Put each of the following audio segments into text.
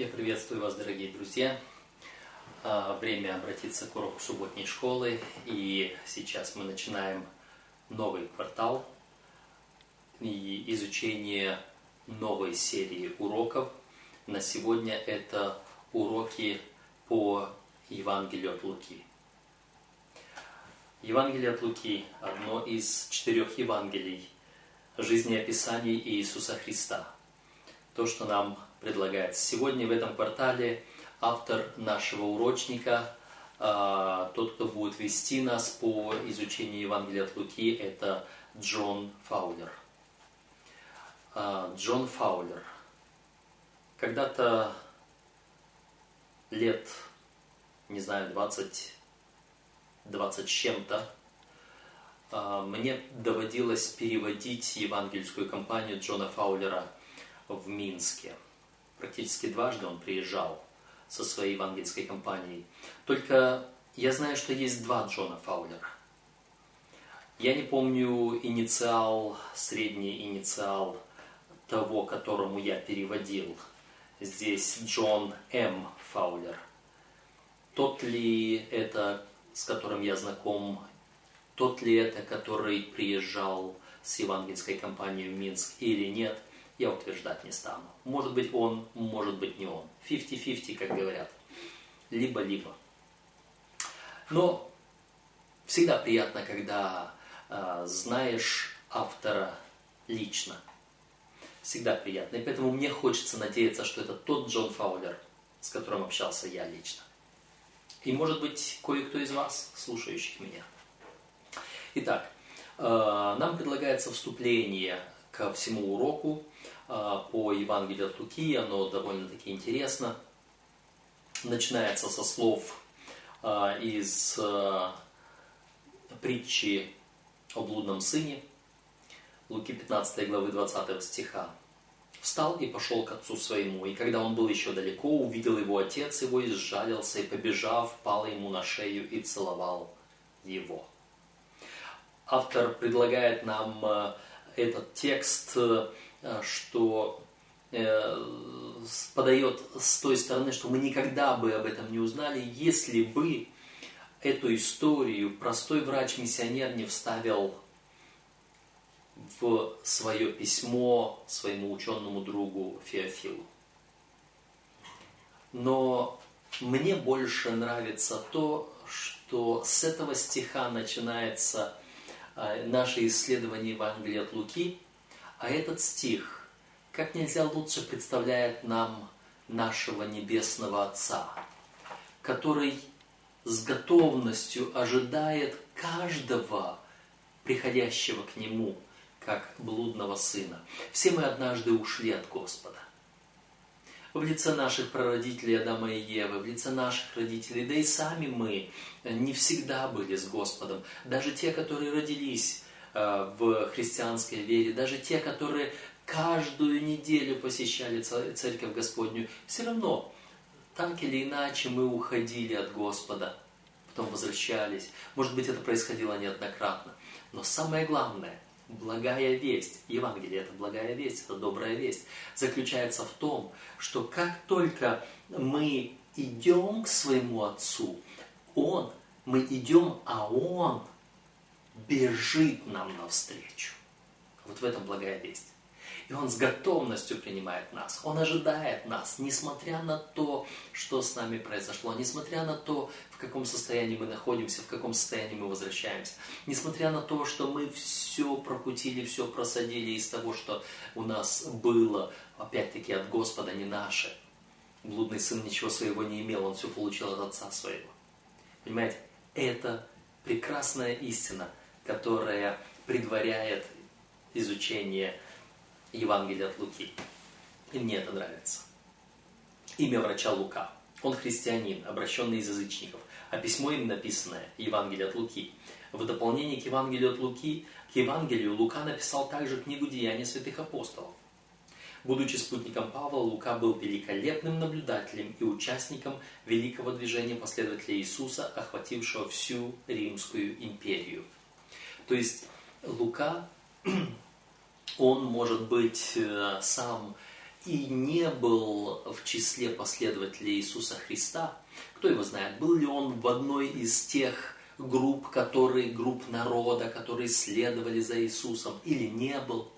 Я приветствую вас, дорогие друзья. А, время обратиться к уроку субботней школы. И сейчас мы начинаем новый квартал и изучение новой серии уроков. На сегодня это уроки по Евангелию от Луки. Евангелие от Луки – одно из четырех Евангелий жизнеописаний Иисуса Христа. То, что нам предлагается. Сегодня в этом квартале автор нашего урочника, а, тот, кто будет вести нас по изучению Евангелия от Луки, это Джон Фаулер. А, Джон Фаулер. Когда-то лет, не знаю, 20, 20 с чем-то, а, мне доводилось переводить евангельскую кампанию Джона Фаулера в Минске – практически дважды он приезжал со своей евангельской компанией. Только я знаю, что есть два Джона Фаулера. Я не помню инициал, средний инициал того, которому я переводил. Здесь Джон М. Фаулер. Тот ли это, с которым я знаком, тот ли это, который приезжал с евангельской компанией в Минск или нет – я утверждать не стану. Может быть он, может быть не он. 50-50, как говорят. Либо-либо. Но всегда приятно, когда э, знаешь автора лично. Всегда приятно. И поэтому мне хочется надеяться, что это тот Джон Фаулер, с которым общался я лично. И может быть кое-кто из вас, слушающих меня. Итак, э, нам предлагается вступление ко всему уроку по Евангелию от Луки, оно довольно-таки интересно. Начинается со слов а, из а, притчи о блудном сыне, Луки 15 главы 20 стиха. Встал и пошел к отцу своему, и когда он был еще далеко, увидел его отец его и сжалился, и побежав, пал ему на шею и целовал его. Автор предлагает нам этот текст что э, подает с той стороны, что мы никогда бы об этом не узнали, если бы эту историю простой врач-миссионер не вставил в свое письмо своему ученому другу Феофилу. Но мне больше нравится то, что с этого стиха начинается э, наше исследование Евангелия от Луки – а этот стих как нельзя лучше представляет нам нашего Небесного Отца, который с готовностью ожидает каждого приходящего к Нему, как блудного сына. Все мы однажды ушли от Господа. В лице наших прародителей Адама и Евы, в лице наших родителей, да и сами мы не всегда были с Господом. Даже те, которые родились в христианской вере, даже те, которые каждую неделю посещали церковь Господню, все равно так или иначе мы уходили от Господа, потом возвращались. Может быть, это происходило неоднократно. Но самое главное, благая весть, Евангелие это благая весть, это добрая весть, заключается в том, что как только мы идем к своему Отцу, Он, мы идем, а Он бежит нам навстречу. Вот в этом благая весть. И Он с готовностью принимает нас. Он ожидает нас, несмотря на то, что с нами произошло, несмотря на то, в каком состоянии мы находимся, в каком состоянии мы возвращаемся, несмотря на то, что мы все прокутили, все просадили из того, что у нас было, опять-таки, от Господа, не наше. Блудный сын ничего своего не имел, он все получил от отца своего. Понимаете? Это прекрасная истина – которая предваряет изучение Евангелия от Луки. И мне это нравится. Имя врача Лука. Он христианин, обращенный из язычников, а письмо им написанное Евангелие от Луки. В дополнение к Евангелию от Луки, к Евангелию Лука написал также книгу Деяния святых апостолов. Будучи спутником Павла, Лука был великолепным наблюдателем и участником великого движения последователей Иисуса, охватившего всю Римскую империю – то есть Лука, он, может быть, э, сам и не был в числе последователей Иисуса Христа, кто его знает, был ли он в одной из тех групп, которые, групп народа, которые следовали за Иисусом, или не был.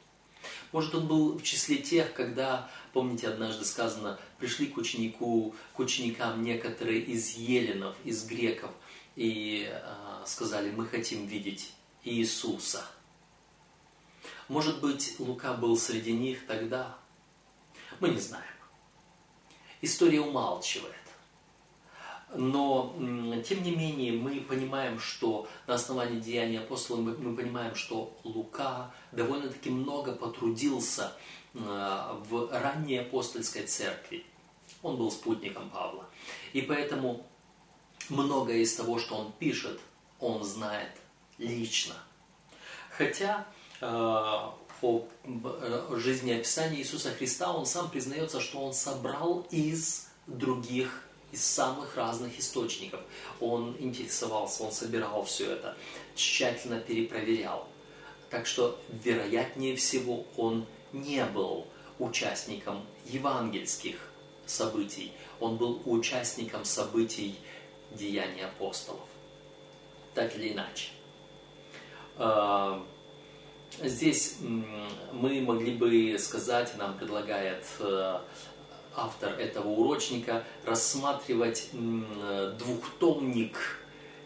Может, он был в числе тех, когда, помните, однажды сказано, пришли к ученику, к ученикам некоторые из еленов, из греков, и э, сказали, мы хотим видеть Иисуса. Может быть, Лука был среди них тогда? Мы не знаем. История умалчивает. Но, тем не менее, мы понимаем, что на основании деяний апостолов мы, мы понимаем, что Лука довольно-таки много потрудился э, в ранней апостольской церкви. Он был спутником Павла. И поэтому многое из того, что он пишет, он знает лично. Хотя э, по э, жизнеописанию Иисуса Христа он сам признается, что он собрал из других из самых разных источников. Он интересовался, он собирал все это, тщательно перепроверял. Так что, вероятнее всего, он не был участником евангельских событий. Он был участником событий деяний апостолов. Так или иначе. А, здесь мы могли бы сказать, нам предлагает э, автор этого урочника, рассматривать двухтомник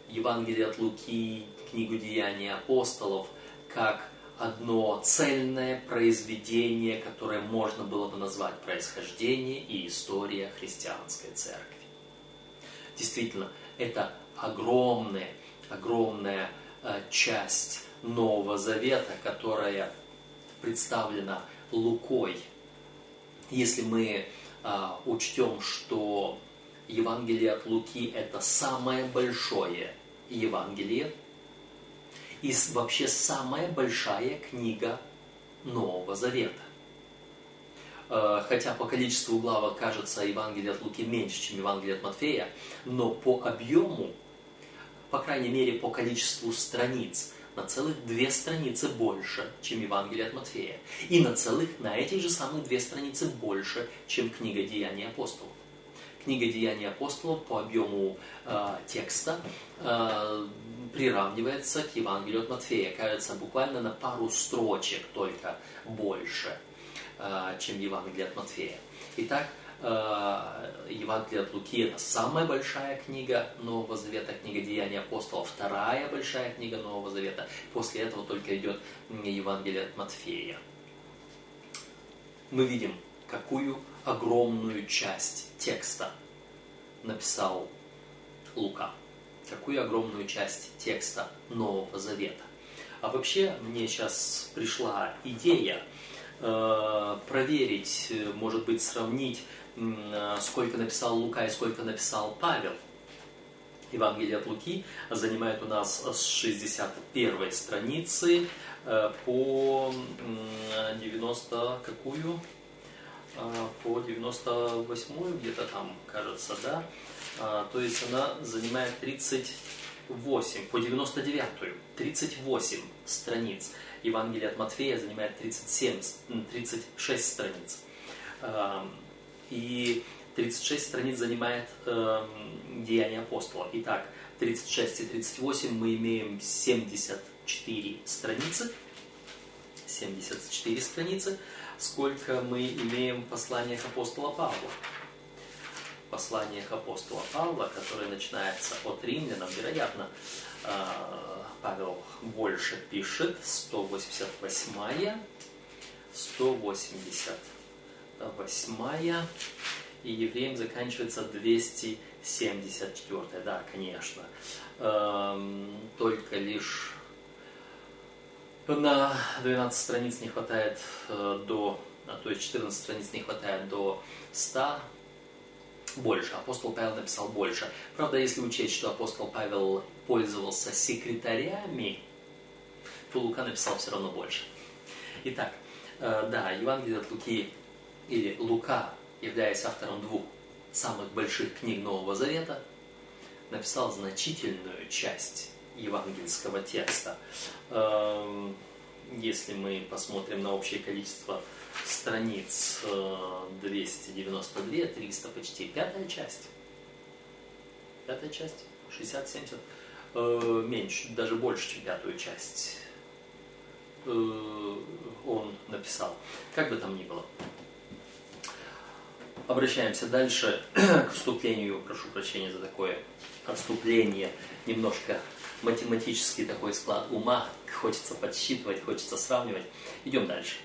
Евангелия от Луки, книгу Деяний апостолов, как одно цельное произведение, которое можно было бы назвать происхождение и история христианской церкви. Действительно, это огромная э, часть Нового Завета, которая представлена Лукой. Если мы а, учтем, что Евангелие от Луки – это самое большое Евангелие и вообще самая большая книга Нового Завета. А, хотя по количеству главок кажется Евангелие от Луки меньше, чем Евангелие от Матфея, но по объему, по крайней мере по количеству страниц, на целых две страницы больше, чем Евангелие от Матфея. И на целых, на этих же самых две страницы больше, чем книга Деяний апостолов. Книга Деяний апостолов по объему э, текста э, приравнивается к Евангелию от Матфея. Кажется, буквально на пару строчек только больше, э, чем Евангелие от Матфея. Итак, Евангелие от Луки – это самая большая книга Нового Завета, книга Деяний апостолов, вторая большая книга Нового Завета. После этого только идет Евангелие от Матфея. Мы видим, какую огромную часть текста написал Лука. Какую огромную часть текста Нового Завета. А вообще, мне сейчас пришла идея э, проверить, может быть, сравнить Э, сколько написал Лука и сколько написал Павел. Евангелие от Луки занимает у нас с 61 страницы э, по 90 какую? Э, по 98 где-то там, кажется, да? То есть она занимает 38, по 99, 38 страниц. Евангелие от Матфея занимает 37, 36 страниц. И 36 страниц занимает э, Деяние апостола. Итак, 36 и 38 мы имеем 74 страницы. 74 страницы. Сколько мы имеем в посланиях апостола Павла? Посланиях апостола Павла, которое начинается от римлянам, вероятно, э, Павел больше пишет, 188 180 восьмая, и евреям заканчивается 274. Да, конечно. Эм, только лишь на 12 страниц не хватает э, до, а, то есть 14 страниц не хватает до 100, больше. Апостол Павел написал больше. Правда, если учесть, что апостол Павел пользовался секретарями, то Лука написал все равно больше. Итак, э, да, Евангелие от Луки или Лука, являясь автором двух самых больших книг Нового Завета, написал значительную часть евангельского текста. Эм, если мы посмотрим на общее количество страниц 292, э, 300 почти, пятая часть. Пятая часть, 60-70, э, меньше, даже больше, чем пятую часть э, он написал. Как бы там ни было. Обращаемся дальше к вступлению, прошу прощения за такое отступление, немножко математический такой склад ума, хочется подсчитывать, хочется сравнивать. Идем дальше.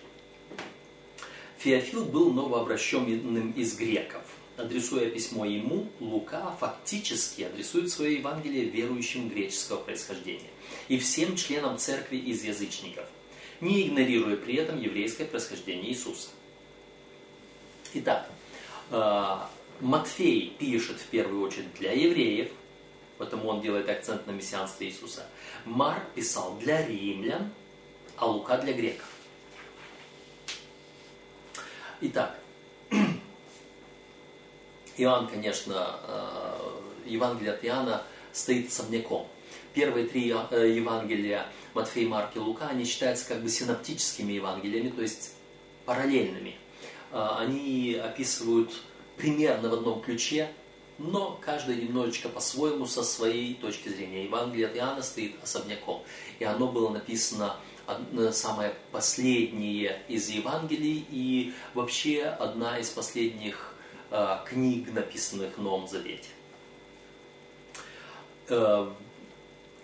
Феофил был новообращенным из греков. Адресуя письмо ему, Лука фактически адресует свое Евангелие верующим греческого происхождения и всем членам церкви из язычников, не игнорируя при этом еврейское происхождение Иисуса. Итак, Матфей пишет в первую очередь для евреев, потому он делает акцент на мессианстве Иисуса. Марк писал для римлян, а Лука для греков. Итак, Иоанн, конечно, э, Евангелие от Иоанна стоит особняком. Первые три э, Евангелия, Матфей, Марк и Лука, они считаются как бы синоптическими Евангелиями, то есть параллельными. Э, они описывают примерно в одном ключе, но каждый немножечко по-своему со своей точки зрения. Евангелие от Иоанна стоит особняком, и оно было написано самое последнее из Евангелий и вообще одна из последних э, книг, написанных в Новом Завете. Э,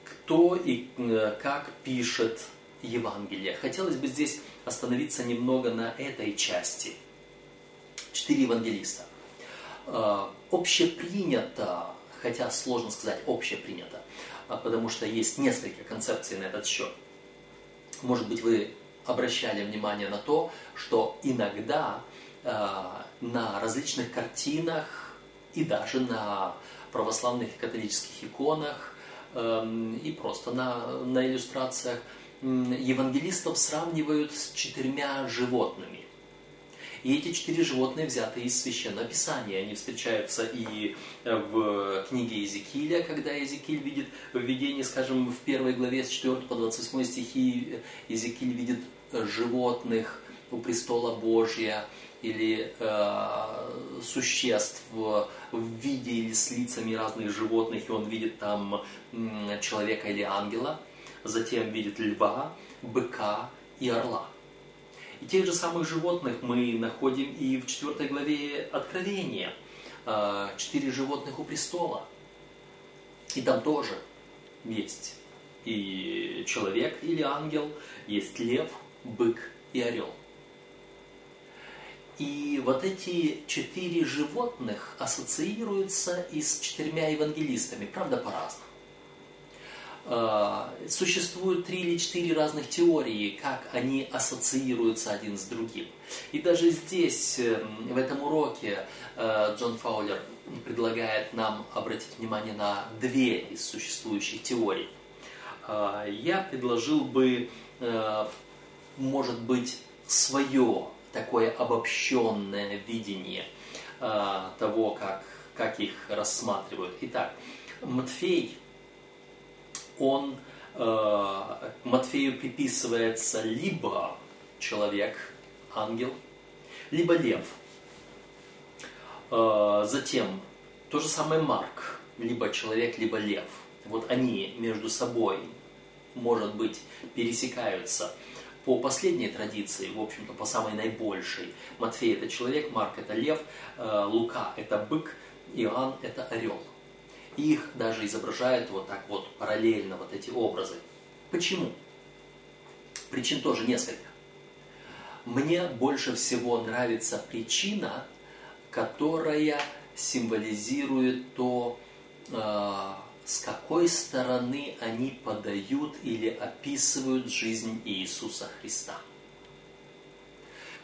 кто и э, как пишет Евангелие? Хотелось бы здесь остановиться немного на этой части. Четыре евангелиста. Э, общепринято, хотя сложно сказать общепринято, а потому что есть несколько концепций на этот счет – может быть, вы обращали внимание на то, что иногда э, на различных картинах и даже на православных и католических иконах э, и просто на, на иллюстрациях евангелистов сравнивают с четырьмя животными. И эти четыре животные взяты из Священного Писания. Они встречаются и э, в книге Иезекииля, когда Иезекииль видит в видении, скажем, в первой главе с 4 по 28 стихи Иезекииль видит э, животных у престола Божья или э, существ в, виде или с лицами разных животных, и он видит там э, человека или ангела, затем видит льва, быка и орла. И тех же самых животных мы находим и в 4 главе Откровения. А, четыре животных у престола. И там тоже есть и человек или ангел, есть лев, бык и орел. И вот эти четыре животных ассоциируются и с четырьмя евангелистами, правда по-разному. Э, существует три или четыре разных теории, как они ассоциируются один с другим. И даже здесь, эм, в этом уроке, э, Джон Фаулер предлагает нам обратить внимание на две из существующих теорий. Э, я предложил бы, может быть, свое такое обобщенное видение того, как, как их рассматривают. Итак, Матфей он, э, Матфею приписывается либо человек, ангел, либо лев. Э, затем то же самое Марк, либо человек, либо лев. Вот они между собой, может быть, пересекаются по последней традиции, в общем-то, по самой наибольшей. Матфей это человек, Марк это лев, э, Лука это бык, Иоанн это орел их даже изображают вот так вот параллельно, вот эти образы. Почему? Причин тоже несколько. Мне больше всего нравится причина, которая символизирует то, э, с какой стороны они подают или описывают жизнь Иисуса Христа.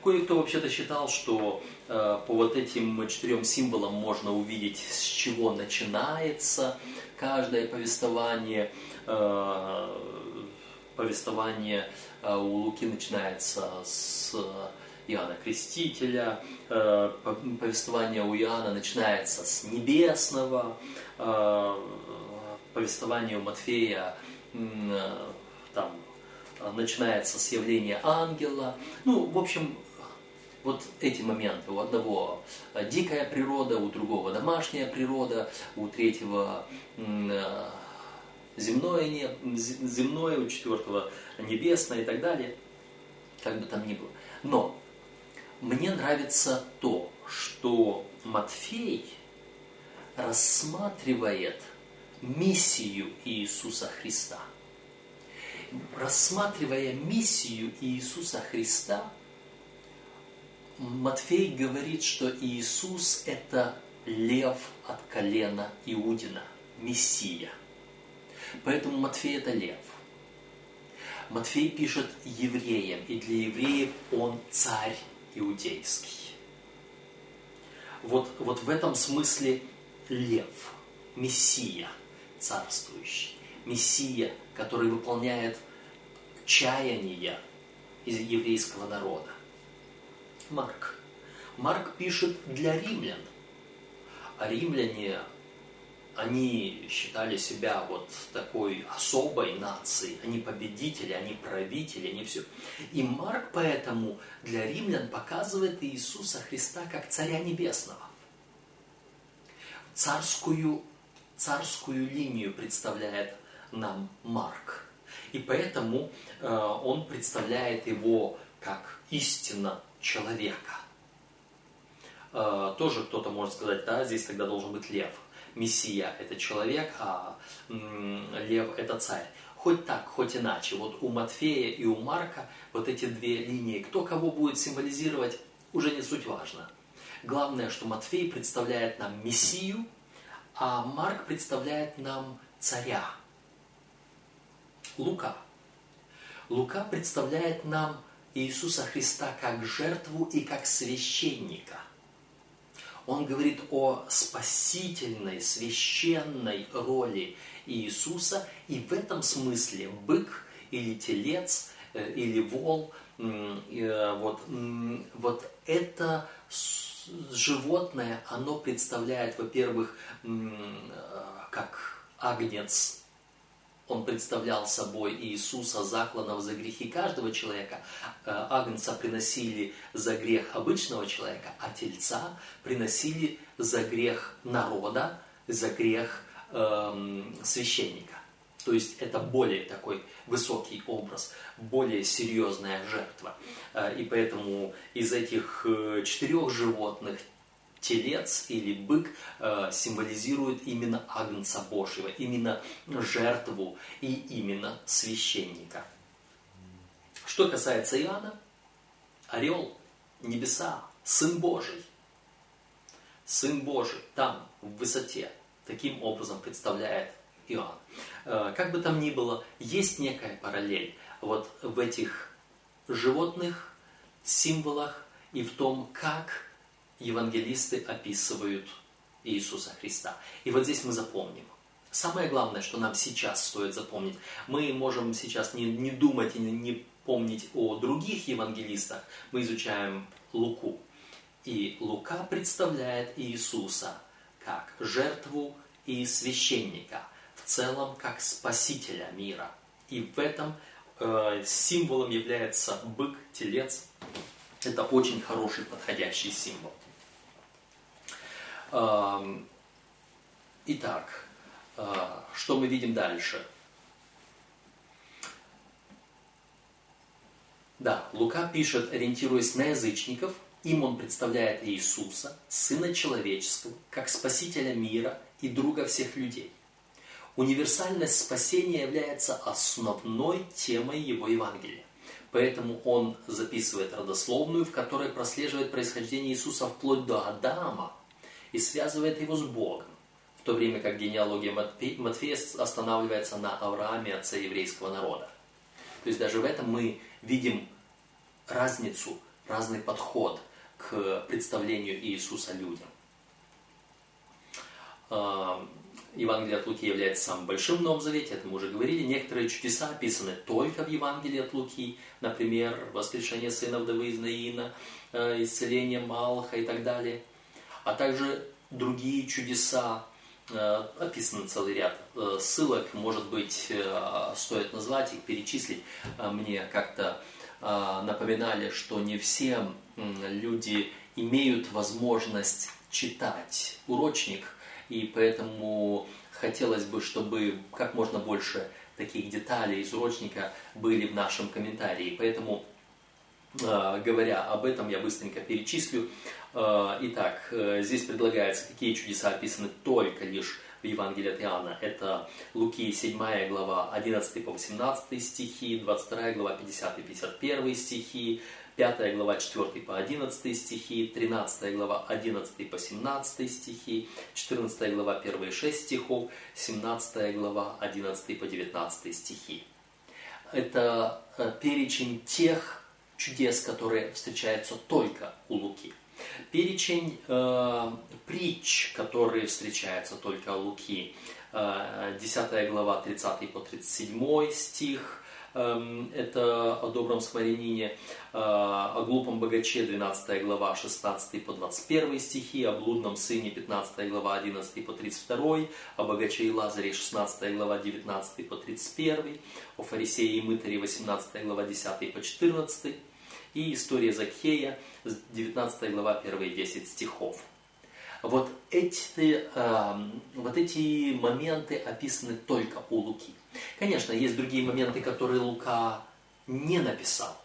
Кое-кто вообще-то считал, что э, по вот этим четырем символам можно увидеть, с чего начинается каждое повествование. Э, повествование э, у Луки начинается с Иоанна Крестителя, э, повествование у Иоанна начинается с небесного, э, повествование у Матфея э, там начинается с явления ангела. Ну, в общем, вот эти моменты. У одного дикая природа, у другого домашняя природа, у третьего земное, не, земное, у четвертого небесное и так далее. Как бы там ни было. Но мне нравится то, что Матфей рассматривает миссию Иисуса Христа. Рассматривая миссию Иисуса Христа, Матфей говорит, что Иисус – это лев от колена Иудина, Мессия. Поэтому Матфей – это лев. Матфей пишет евреям, и для евреев он царь иудейский. Вот, вот в этом смысле лев, мессия царствующий, мессия, который выполняет чаяния из еврейского народа. Марк. Марк пишет для римлян. А римляне они считали себя вот такой особой нацией, они победители, они правители, они все. И Марк поэтому для римлян показывает Иисуса Христа как царя небесного. Царскую, царскую линию представляет нам Марк. И поэтому э, он представляет его как истинно человека. Э, тоже кто-то может сказать, да, здесь тогда должен быть лев. Мессия – это человек, а лев – это царь. Хоть так, хоть иначе. Вот у Матфея и у Марка вот эти две линии, кто кого будет символизировать, уже не суть важно. Главное, что Матфей представляет нам Мессию, а Марк представляет нам царя. Лука. Лука представляет нам Иисуса Христа как жертву и как священника – он говорит о спасительной, священной роли Иисуса, и в этом смысле бык или телец э, или вол, э, вот, вот это животное, оно представляет, во-первых, э, как агнец он представлял собой Иисуса, закланного за грехи каждого человека. Э, агнца приносили за грех обычного человека, а тельца приносили за грех народа, за грех эм, священника. То есть это более такой высокий образ, более серьезная жертва. Э, и поэтому из этих э, четырех животных телец или бык э, символизирует именно Агнца Божьего, именно жертву и именно священника. Что касается Иоанна, орел, небеса, Сын Божий. Сын Божий там, в высоте, таким образом представляет Иоанн. Э, как бы там ни было, есть некая параллель вот в этих животных символах и в том, как евангелисты описывают Иисуса Христа. И вот здесь мы запомним. Самое главное, что нам сейчас стоит запомнить, мы можем сейчас не, не думать и не помнить о других евангелистах, мы изучаем Луку. И Лука представляет Иисуса как жертву и священника, в целом как спасителя мира. И в этом э, символом является бык, телец. Это очень хороший подходящий символ. Итак, а, что мы видим дальше? Да, Лука пишет, ориентируясь на язычников, им он представляет Иисуса, Сына Человеческого, как Спасителя мира и друга всех людей. Универсальность спасения является основной темой его Евангелия. Поэтому он записывает родословную, в которой прослеживает происхождение Иисуса вплоть до Адама – и связывает его с Богом, в то время как генеалогия Матфея останавливается на Аврааме, отце еврейского народа. То есть даже в этом мы видим разницу, разный подход к представлению Иисуса людям. А, Евангелие от Луки является самым большим в Новом Завете, это мы уже говорили. Некоторые чудеса описаны только в Евангелии от Луки, например, воскрешение сына вдовы из Наина, э, исцеление Малаха и так далее – а также другие чудеса описан целый ряд ссылок, может быть, стоит назвать их, перечислить. Мне как-то напоминали, что не все люди имеют возможность читать урочник, и поэтому хотелось бы, чтобы как можно больше таких деталей из урочника были в нашем комментарии. Поэтому, э, говоря об этом, я быстренько перечислю. Э, итак, э, здесь предлагается, какие чудеса описаны только лишь в Евангелии от Иоанна. Это Луки 7 глава 11 по 18 стихи, 22 глава 50-51 стихи, 5 глава 4 по 11 стихи, 13 глава 11 по 17 стихи, 14 глава 1 6 стихов, 17 глава 11 по 19 стихи. Это э, перечень тех чудес, которые встречаются только у Луки. Перечень э, притч, которые встречаются только у Луки. Э, 10 глава 30 по 37 стих, Эм, это о добром смиренине, э, о глупом богаче, 12 глава, 16 по 21 стихи, о блудном сыне, 15 глава, 11 по 32, о богаче и Лазаре, 16 глава, 19 по 31, о фарисее и мытаре, 18 глава, 10 по 14, и история Закхея, 19 глава, первые 10 стихов. Вот эти, эм, вот эти моменты описаны только у Луки. Конечно, есть другие моменты, которые Лука не написал.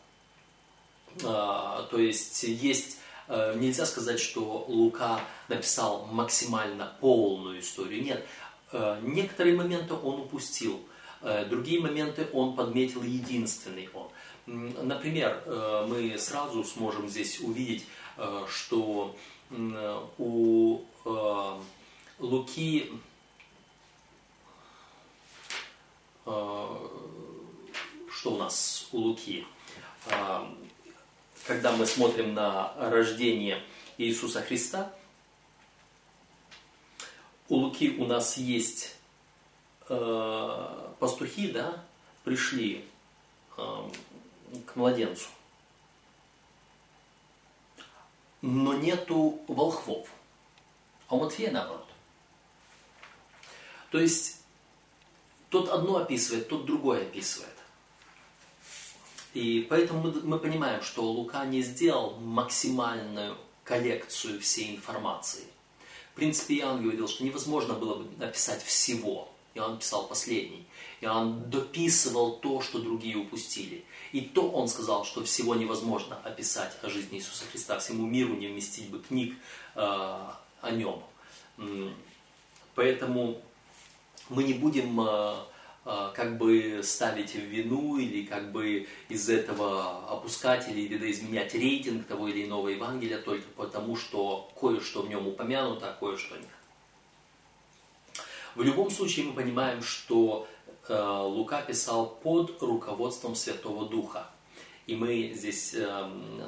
А, то есть есть э, нельзя сказать, что Лука написал максимально полную историю. Нет, э, некоторые моменты он упустил, э, другие моменты он подметил единственный он. Например, мы сразу сможем здесь увидеть, что у Луки Э, что у нас у Луки? Э, когда мы смотрим на рождение Иисуса Христа, у Луки у нас есть э, пастухи, да, пришли к младенцу. Но нету волхвов. А у Матфея наоборот. То есть тот одно описывает, тот другое описывает. И поэтому мы, мы понимаем, что Лука не сделал максимальную коллекцию всей информации. В принципе, Иоанн говорил, что невозможно было бы написать всего. Иоанн писал последний. Иоанн дописывал то, что другие упустили. И то он сказал, что всего невозможно описать о жизни Иисуса Христа. Всему миру не вместить бы книг э, о нем. Поэтому мы не будем э, э, как бы ставить в вину или как бы из этого опускать или видоизменять рейтинг того или иного Евангелия только потому, что кое-что в нем упомянуто, а кое-что нет. В любом случае мы понимаем, что э, Лука писал под руководством Святого Духа. И мы здесь,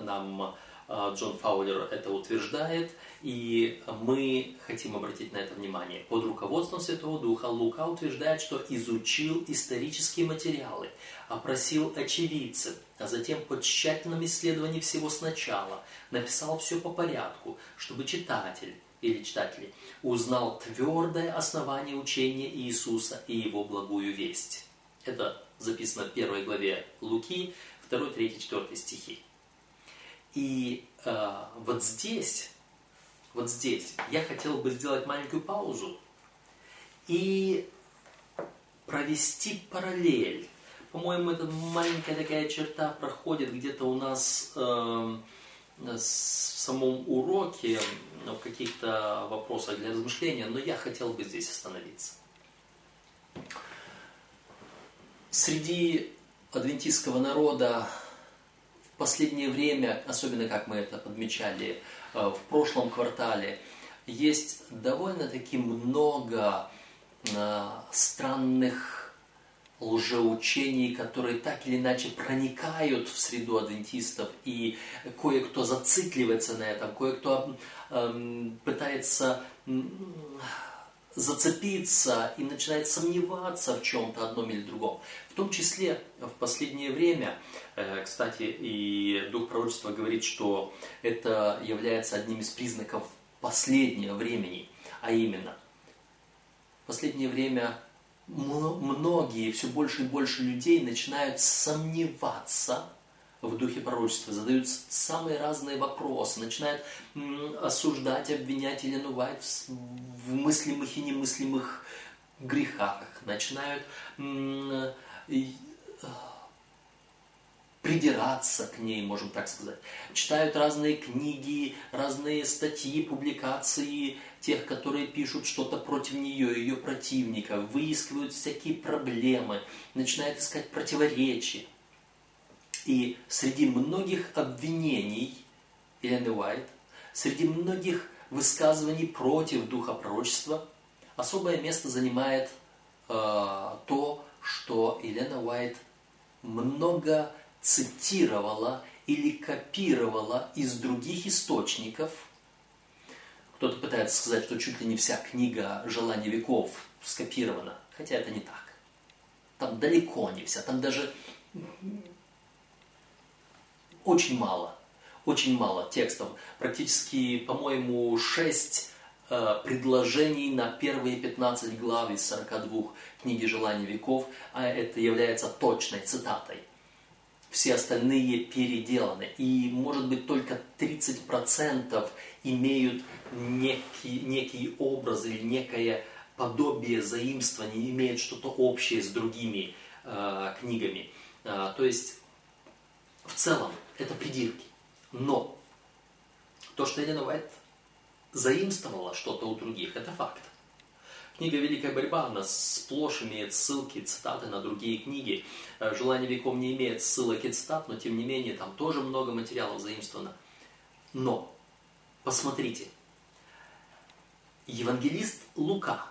нам Джон Фаулер это утверждает, и мы хотим обратить на это внимание. Под руководством Святого Духа Лука утверждает, что изучил исторические материалы, опросил очевидцев, а затем по тщательном исследовании всего сначала написал все по порядку, чтобы читатель или читатели узнал твердое основание учения Иисуса и его благую весть. Это записано в первой главе Луки, 2, 3, 4 стихи. И э, вот здесь вот здесь я хотел бы сделать маленькую паузу и провести параллель. По-моему, эта маленькая такая черта проходит где-то у нас э, в самом уроке, в каких-то вопросах для размышления, но я хотел бы здесь остановиться. Среди адвентистского народа в последнее время, особенно как мы это подмечали Э, в прошлом квартале, есть довольно-таки много э, странных лжеучений, которые так или иначе проникают в среду адвентистов, и кое-кто зацикливается на этом, кое-кто э, пытается зацепиться и начинает сомневаться в чем-то одном или другом. В том числе в последнее время, э, кстати, и Дух Пророчества говорит, что это является одним из признаков последнего времени, а именно последнее время многие, все больше и больше людей начинают сомневаться в духе пророчества, задают самые разные вопросы, начинают осуждать, обвинять Елену Вайт в мыслимых и немыслимых грехах, начинают придираться к ней, можем так сказать. Читают разные книги, разные статьи, публикации тех, которые пишут что-то против нее, ее противника, выискивают всякие проблемы, начинают искать противоречия. И среди многих обвинений Елены Уайт, среди многих высказываний против духа пророчества, особое место занимает э, то, что Елена Уайт много цитировала или копировала из других источников. Кто-то пытается сказать, что чуть ли не вся книга «Желание веков» скопирована, хотя это не так. Там далеко не вся, там даже очень мало, очень мало текстов. Практически, по-моему, 6 э, предложений на первые 15 глав из 42 книги «Желание веков», а это является точной цитатой все остальные переделаны. И, может быть, только 30% имеют некий, некий образ или некое подобие заимствования, имеют что-то общее с другими э, книгами. Э, то есть, в целом, это придирки. Но то, что Елена Уайт заимствовала что-то у других, это факт. Книга «Великая борьба», она сплошь имеет ссылки, цитаты на другие книги. Э, «Желание веков» не имеет ссылок и цитат, но тем не менее там тоже много материалов заимствовано. Но, посмотрите, евангелист Лука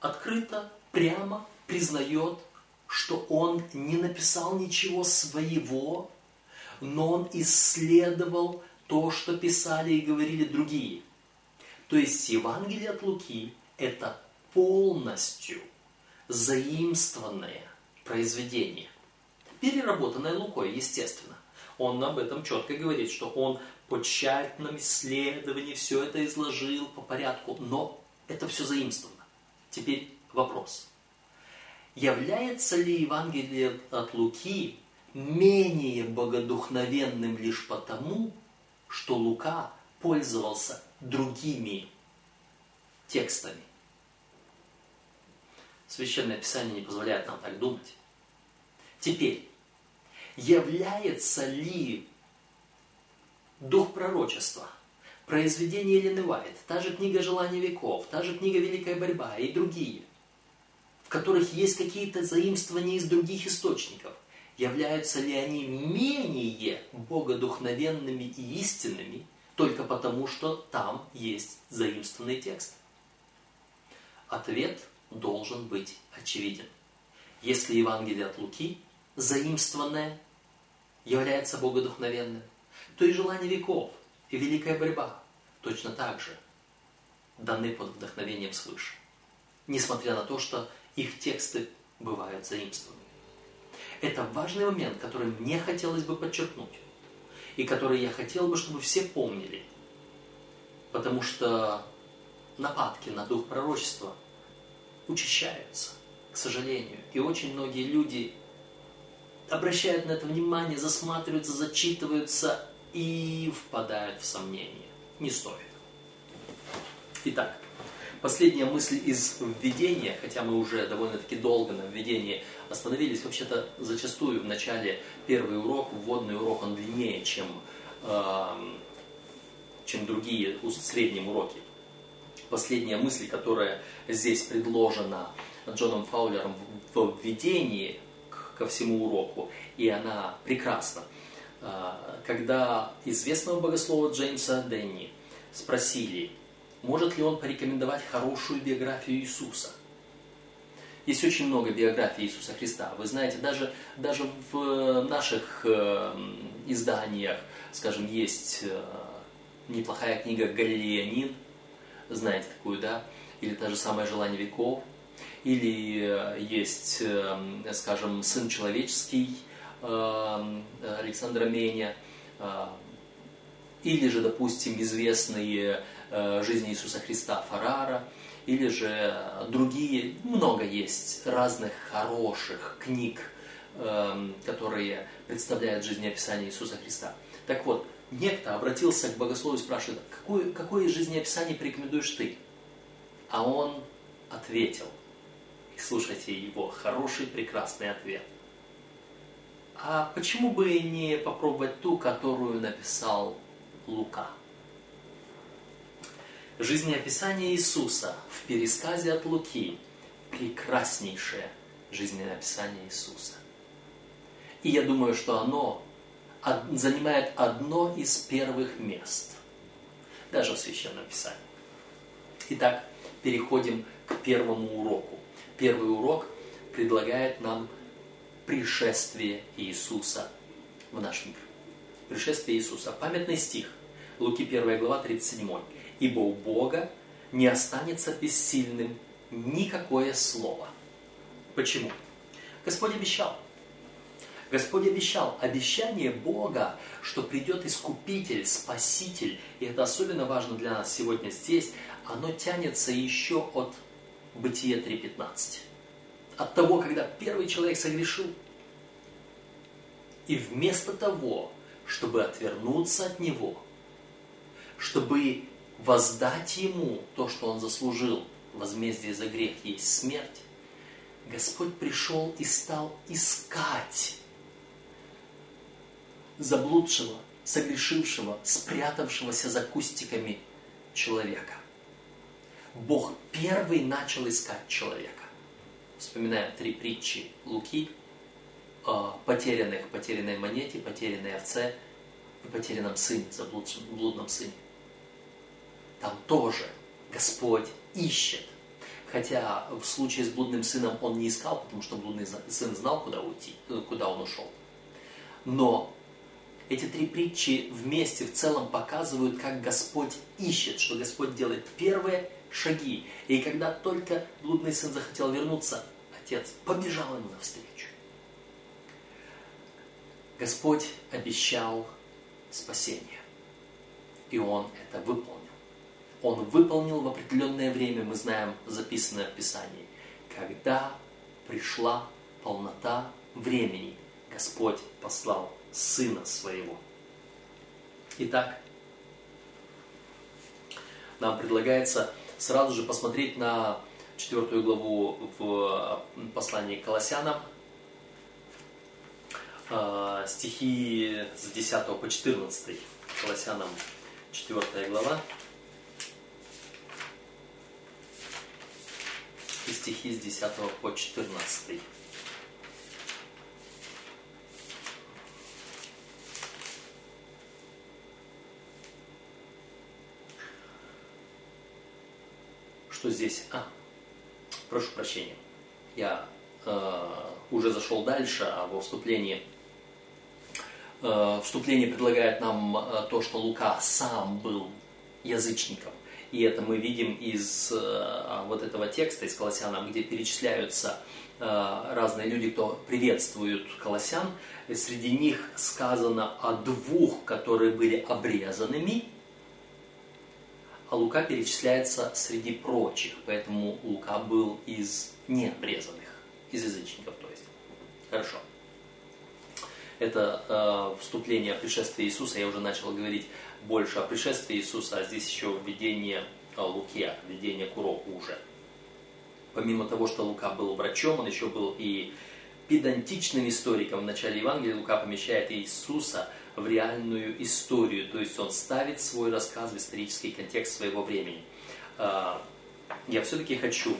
открыто, прямо признает, что он не написал ничего своего, но он исследовал то, что писали и говорили другие. То есть Евангелие от Луки – это полностью заимствованное произведение. Переработанное Лукой, естественно. Он об этом четко говорит, что он по тщательном исследовании все это изложил по порядку, но это все заимствовано. Теперь вопрос. Является ли Евангелие от Луки менее богодухновенным лишь потому, что Лука пользовался другими текстами? Священное Писание не позволяет нам так думать. Теперь, является ли дух пророчества, произведение Елены Вайт, та же книга «Желание веков», та же книга «Великая борьба» и другие, в которых есть какие-то заимствования из других источников, являются ли они менее богодухновенными и истинными только потому, что там есть заимствованный текст? Ответ – должен быть очевиден. Если Евангелие от Луки, заимствованное, является богодухновенным, то и желание веков, и великая борьба точно так же даны под вдохновением свыше, несмотря на то, что их тексты бывают заимствованы. Это важный момент, который мне хотелось бы подчеркнуть, и который я хотел бы, чтобы все помнили, потому что нападки на дух пророчества – учащаются, к сожалению. И очень многие люди обращают на это внимание, засматриваются, зачитываются и впадают в сомнение. Не стоит. Итак, последняя мысль из введения, хотя мы уже довольно-таки долго на введении остановились, вообще-то зачастую в начале первый урок, вводный урок, он длиннее, чем, э, чем другие средние уроки последняя мысль, которая здесь предложена Джоном Фаулером в введении ко всему уроку, и она прекрасна. А, когда известного богослова Джеймса Денни спросили, может ли он порекомендовать хорошую биографию Иисуса. Есть очень много биографий Иисуса Христа. Вы знаете, даже, даже в наших э, изданиях, скажем, есть э, неплохая книга «Галилеянин», знаете такую, да, или та же самое «Желание веков», или э, есть, э, скажем, «Сын человеческий» э, Александра Меня, или же, допустим, известные э, жизни Иисуса Христа Фарара, или же другие, много есть разных хороших книг, э, которые представляют жизнеописание Иисуса Христа. Так вот, некто обратился к богослову и спрашивает, какое, какое жизнеописание порекомендуешь ты? А он ответил, и слушайте его хороший, прекрасный ответ. А почему бы не попробовать ту, которую написал Лука? Жизнеописание Иисуса в пересказе от Луки – прекраснейшее жизнеописание Иисуса. И я думаю, что оно занимает одно из первых мест, даже в Священном Писании. Итак, переходим к первому уроку. Первый урок предлагает нам пришествие Иисуса в наш мир. Пришествие Иисуса. Памятный стих. Луки 1 глава 37. «Ибо у Бога не останется бессильным никакое слово». Почему? Господь обещал. Господь обещал. Обещание Бога, что придет Искупитель, Спаситель, и это особенно важно для нас сегодня здесь, оно тянется еще от Бытия 3.15. От того, когда первый человек согрешил. И вместо того, чтобы отвернуться от него, чтобы воздать ему то, что он заслужил, возмездие за грех есть смерть, Господь пришел и стал искать заблудшего, согрешившего, спрятавшегося за кустиками человека. Бог первый начал искать человека. Вспоминаем три притчи Луки о потерянных, потерянной монете, потерянной овце и потерянном сыне, заблудшем, блудном сыне. Там тоже Господь ищет. Хотя в случае с блудным сыном он не искал, потому что блудный сын знал, куда уйти, э, куда он ушел. Но эти три притчи вместе в целом показывают, как Господь ищет, что Господь делает первые шаги. И когда только блудный сын захотел вернуться, отец побежал ему навстречу. Господь обещал спасение. И Он это выполнил. Он выполнил в определенное время, мы знаем, записанное в Писании, когда пришла полнота времени, Господь послал Сына Своего. Итак, нам предлагается сразу же посмотреть на четвертую главу в послании к Колоссянам, а, стихи с 10 по 14, Колоссянам 4 глава, и стихи с 10 по 14. Что здесь... А, прошу прощения. Я э, уже зашел дальше, а во вступлении... Э, вступление предлагает нам э, то, что Лука сам был язычником. И это мы видим из э, вот этого текста, из Колоссянам, где перечисляются разные люди, кто приветствуют Колоссян. Среди них сказано о двух, которые были обрезанными, а Лука перечисляется среди прочих, поэтому Лука был из необрезанных, из язычников, то есть. Хорошо. Это э, вступление о пришествии Иисуса, я уже начал говорить больше о пришествии Иисуса, а здесь еще введение э, Луки, введение к уроку уже. Помимо того, что Лука был врачом, он еще был и педантичным историком. В начале Евангелия Лука помещает Иисуса – в реальную историю, то есть он ставит свой рассказ в исторический контекст своего времени. А, я все-таки хочу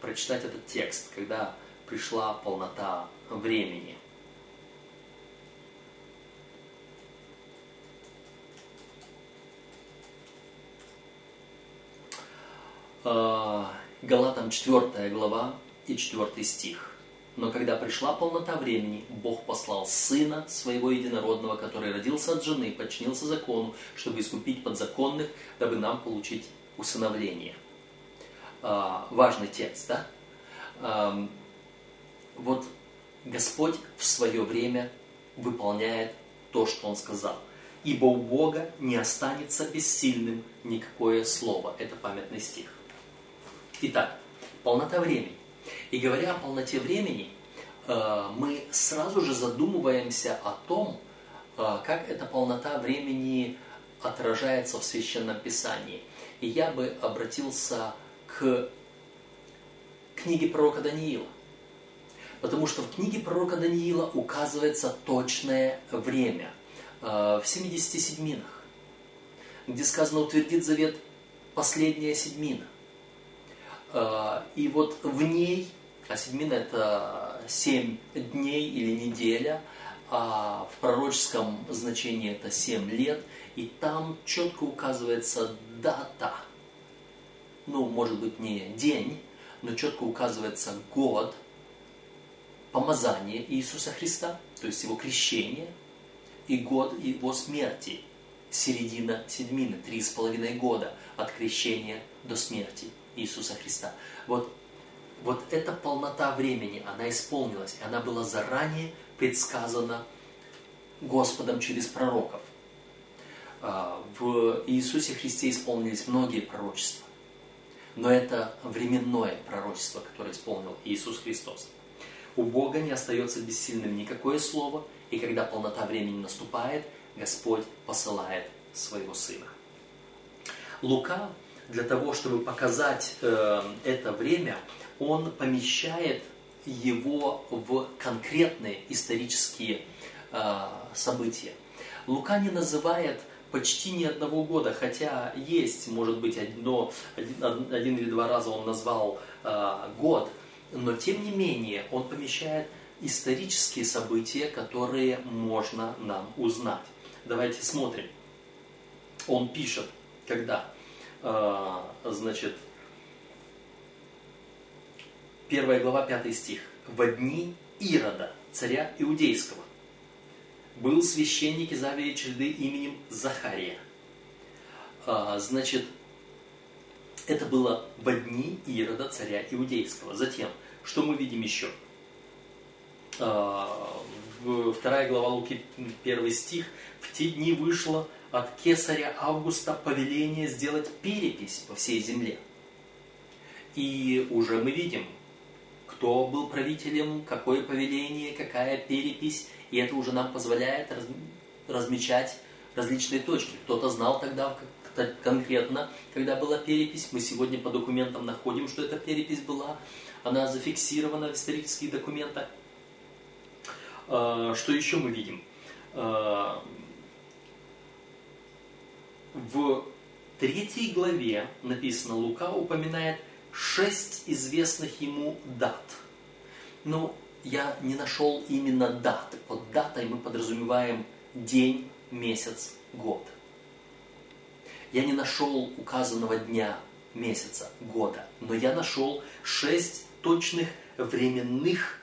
прочитать этот текст, когда пришла полнота времени. А, Галатам 4 глава и 4 стих. Но когда пришла полнота времени, Бог послал Сына Своего Единородного, который родился от жены, подчинился закону, чтобы искупить подзаконных, дабы нам получить усыновление. А, важный текст, да? А, вот Господь в свое время выполняет то, что Он сказал. ибо у Бога не останется бессильным никакое слово. Это памятный стих. Итак, полнота времени. И говоря о полноте времени, э, мы сразу же задумываемся о том, э, как эта полнота времени отражается в Священном Писании. И я бы обратился к книге пророка Даниила. Потому что в книге пророка Даниила указывается точное время э, в 70 седьминах, где сказано утвердит завет последняя седьмина. Э, и вот в ней, а седьмина это 7 дней или неделя, а в пророческом значении это 7 лет, и там четко указывается дата, ну, может быть, не день, но четко указывается год, помазание Иисуса Христа, то есть его крещение, и год его смерти, середина седьмины, три с половиной года от крещения до смерти Иисуса Христа. Вот, вот эта полнота времени, она исполнилась, она была заранее предсказана Господом через пророков. А, в Иисусе Христе исполнились многие пророчества, но это временное пророчество, которое исполнил Иисус Христос. У Бога не остается бессильным никакое слово, и когда полнота времени наступает, Господь посылает своего Сына. Лука для того, чтобы показать э, это время, он помещает его в конкретные исторические э, события. Лука не называет почти ни одного года, хотя есть, может быть, одно, один, один или два раза он назвал э, год – но тем не менее он помещает исторические события, которые можно нам узнать. Давайте смотрим. Он пишет, когда, э, значит, первая глава, пятый стих. «Во дни Ирода, царя Иудейского, был священник из Авии череды именем Захария». Э, значит, это было во дни Ирода, царя Иудейского. Затем – что мы видим еще? А, вторая глава Луки, первый стих. В те дни вышло от кесаря Августа повеление сделать перепись по всей земле. И уже мы видим, кто был правителем, какое повеление, какая перепись. И это уже нам позволяет размечать различные точки. Кто-то знал тогда конкретно, когда была перепись. Мы сегодня по документам находим, что эта перепись была она зафиксирована в исторических документах. А, что еще мы видим? В третьей главе написано, Лука упоминает шесть известных ему дат. Но я не нашел именно дат. Под датой мы подразумеваем день, месяц, год. Я не нашел указанного дня, месяца, года, но я нашел шесть точных временных,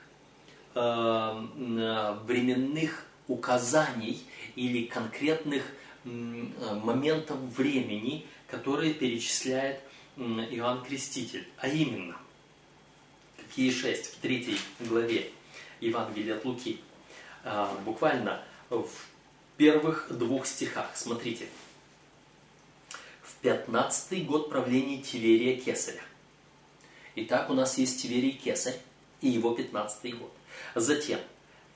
э, э, временных указаний или конкретных моментов времени, которые перечисляет Иоанн Креститель. А именно, какие шесть в третьей главе Евангелия от Луки. Буквально в первых двух стихах. Смотрите. В пятнадцатый год правления Тиверия Кесаря Итак, у нас есть Тиверий Кесарь и его 15 год. Затем,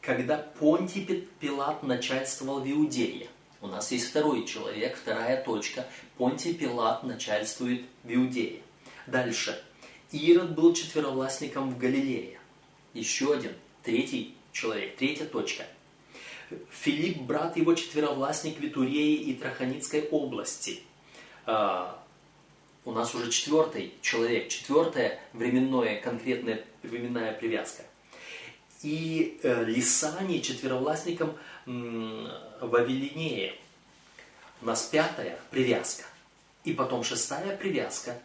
когда Понтий Пилат начальствовал в Иудее, у нас есть второй человек, вторая точка. Понтий Пилат начальствует в Иудее. Дальше. Ирод был четверовластником в Галилее. Еще один, третий человек, третья точка. Филипп, брат его, четверовластник в Витурее и Траханицкой области. А, у нас уже четвертый человек, четвертая временная, конкретная временная привязка. И э, Лисани четверовластником Вавилинея. У нас пятая привязка. И потом шестая привязка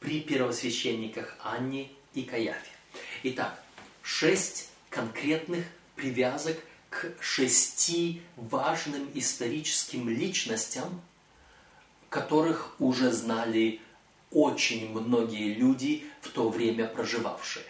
при первосвященниках Анне и Каяфе. Итак, шесть конкретных привязок к шести важным историческим личностям, которых уже знали очень многие люди в то время проживавшие.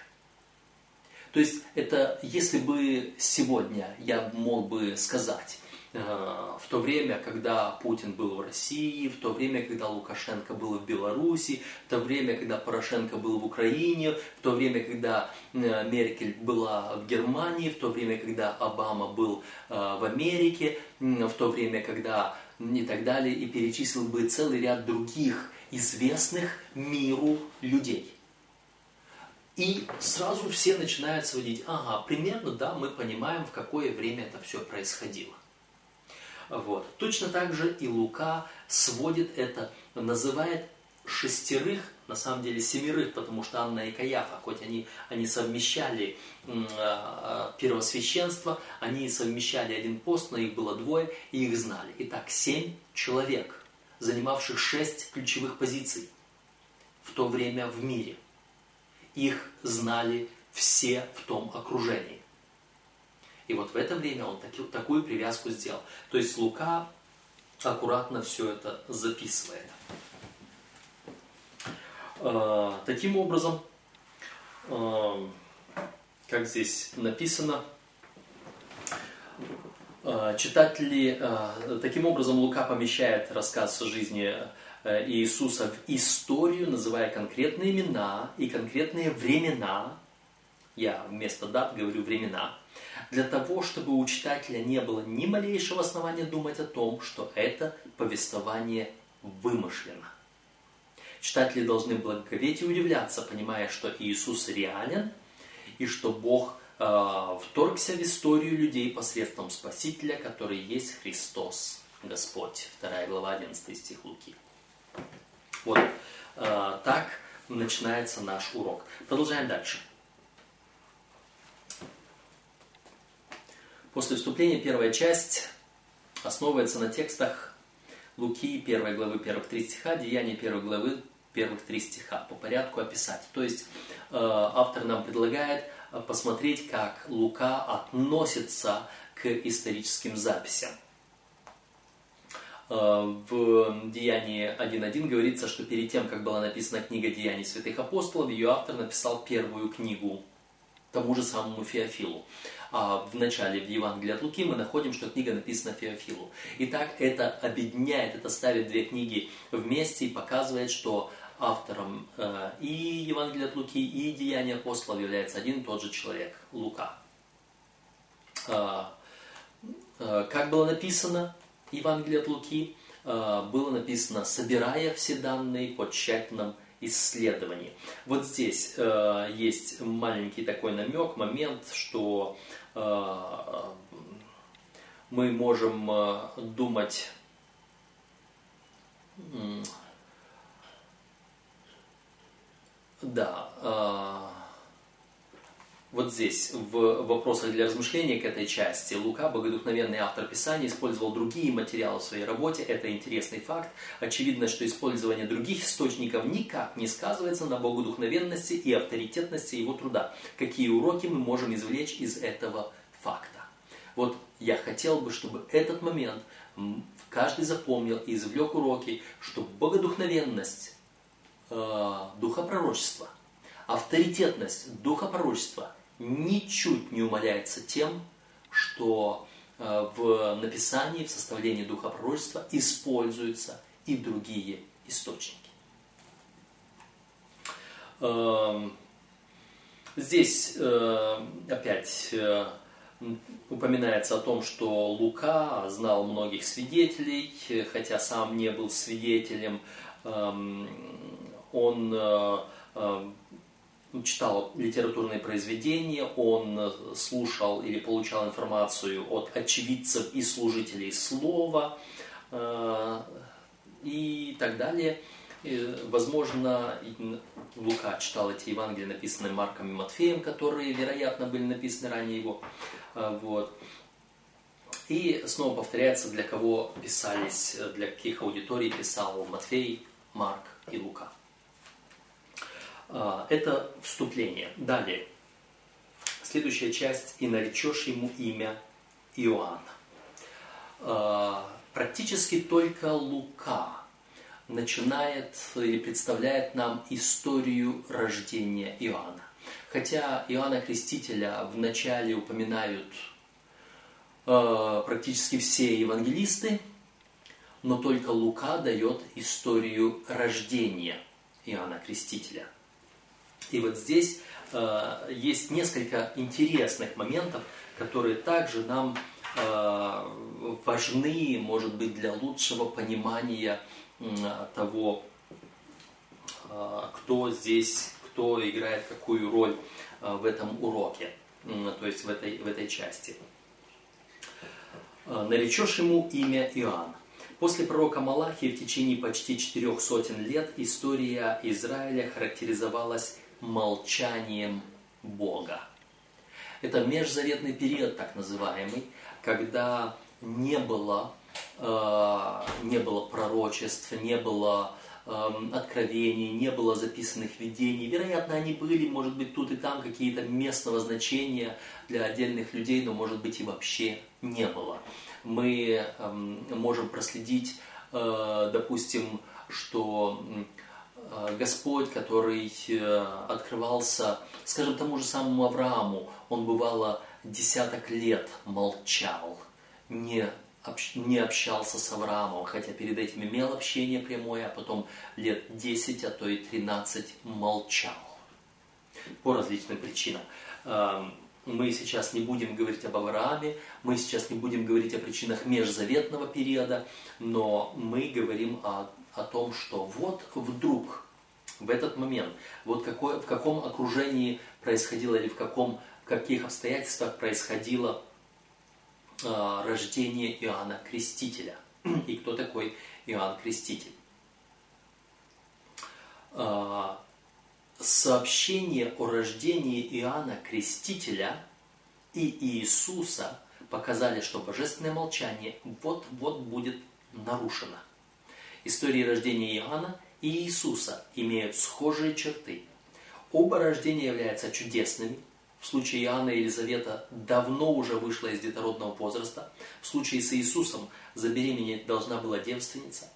То есть это, если бы сегодня я мог бы сказать, в то время, когда Путин был в России, в то время, когда Лукашенко был в Беларуси, в то время, когда Порошенко был в Украине, в то время, когда Меркель была в Германии, в то время, когда Обама был в Америке, в то время, когда и так далее, и перечислил бы целый ряд других известных миру людей. И сразу все начинают сводить, ага, примерно, да, мы понимаем, в какое время это все происходило. Вот. Точно так же и Лука сводит это, называет шестерых, на самом деле семерых, потому что Анна и Каяфа, хоть они, они совмещали э, первосвященство, они совмещали один пост, но их было двое, и их знали. Итак, семь человек, занимавших шесть ключевых позиций в то время в мире. Их знали все в том окружении. И вот в это время он таки, такую привязку сделал. То есть Лука аккуратно все это записывает. А, таким образом, а, как здесь написано, а, читатели, таким образом Лука помещает рассказ жизни Иисуса в историю, называя конкретные имена и конкретные времена. Я вместо дат говорю времена для того, чтобы у читателя не было ни малейшего основания думать о том, что это повествование вымышлено. Читатели должны благоговеть и удивляться, понимая, что Иисус реален и что Бог э, вторгся в историю людей посредством Спасителя, который есть Христос, Господь. 2 глава, 11 стих Луки. Вот э, так начинается наш урок. Продолжаем дальше. После вступления первая часть основывается на текстах Луки 1 главы первых три стиха, Деяния 1 главы первых три стиха по порядку описать. То есть э, автор нам предлагает э, посмотреть, как Лука относится к историческим записям. Э, в Деянии 1.1 говорится, что перед тем, как была написана книга Деяний святых апостолов, ее автор написал первую книгу тому же самому Феофилу. А в начале в Евангелии от Луки мы находим, что книга написана Феофилу. Итак, это объединяет, это ставит две книги вместе и показывает, что автором э, и Евангелия от Луки, и Деяния апостолов является один и тот же человек, Лука. Э, как было написано Евангелие от Луки? Было написано, собирая все данные по тщательном исследовании. Вот здесь э, есть маленький такой намек, момент, что э, мы можем э, думать да, э, вот здесь, в вопросах для размышления к этой части, Лука, богодухновенный автор Писания, использовал другие материалы в своей работе. Это интересный факт. Очевидно, что использование других источников никак не сказывается на богодухновенности и авторитетности его труда. Какие уроки мы можем извлечь из этого факта? Вот я хотел бы, чтобы этот момент каждый запомнил и извлек уроки, что богодухновенность, э, духа пророчества, авторитетность духа пророчества – ничуть не умаляется тем, что э, в написании, в составлении духа пророчества используются и другие источники. Эм, здесь э, опять э, упоминается о том, что Лука знал многих свидетелей, хотя сам не был свидетелем. Эм, он читал литературные произведения, он э, слушал или получал информацию от очевидцев и служителей слова э, и так далее. Возможно, Лука читал эти Евангелия, написанные Марком и Матфеем, которые, вероятно, были написаны ранее его. Э, вот. И снова повторяется, для кого писались, для каких аудиторий писал Матфей, Марк и Лука. А, это вступление. Далее. Следующая часть. «И наречешь ему имя Иоанн». А, практически только Лука начинает или представляет нам историю рождения Иоанна. Хотя Иоанна Крестителя вначале упоминают э, практически все евангелисты, но только Лука дает историю рождения Иоанна Крестителя. И вот здесь э, есть несколько интересных моментов, которые также нам э, важны, может быть, для лучшего понимания э, того, э, кто здесь, кто играет какую роль э, в этом уроке, э, то есть в этой, в этой части. Э, наречешь ему имя Иоанн. После пророка Малахии в течение почти четырех сотен лет история Израиля характеризовалась молчанием Бога. Это межзаветный период, так называемый, когда не было, э, не было пророчеств, не было э, откровений, не было записанных видений. Вероятно, они были, может быть, тут и там какие-то местного значения для отдельных людей, но, может быть, и вообще не было мы эм, можем проследить, э, допустим, что э, Господь, который э, открывался, скажем, тому же самому Аврааму, он бывало десяток лет молчал, не, не общался с Авраамом, хотя перед этим имел общение прямое, а потом лет 10, а то и 13 молчал по различным причинам. Эм, мы сейчас не будем говорить об Аврааме, мы сейчас не будем говорить о причинах межзаветного периода, но мы говорим о, о том, что вот вдруг, в этот момент, вот какое, в каком окружении происходило или в, каком, каких обстоятельствах происходило э, рождение Иоанна Крестителя. И кто такой Иоанн Креститель? Э, сообщение о рождении Иоанна Крестителя и Иисуса показали, что божественное молчание вот-вот будет нарушено. Истории рождения Иоанна и Иисуса имеют схожие черты. Оба рождения являются чудесными. В случае Иоанна Елизавета давно уже вышла из детородного возраста. В случае с Иисусом забеременеть должна была девственница.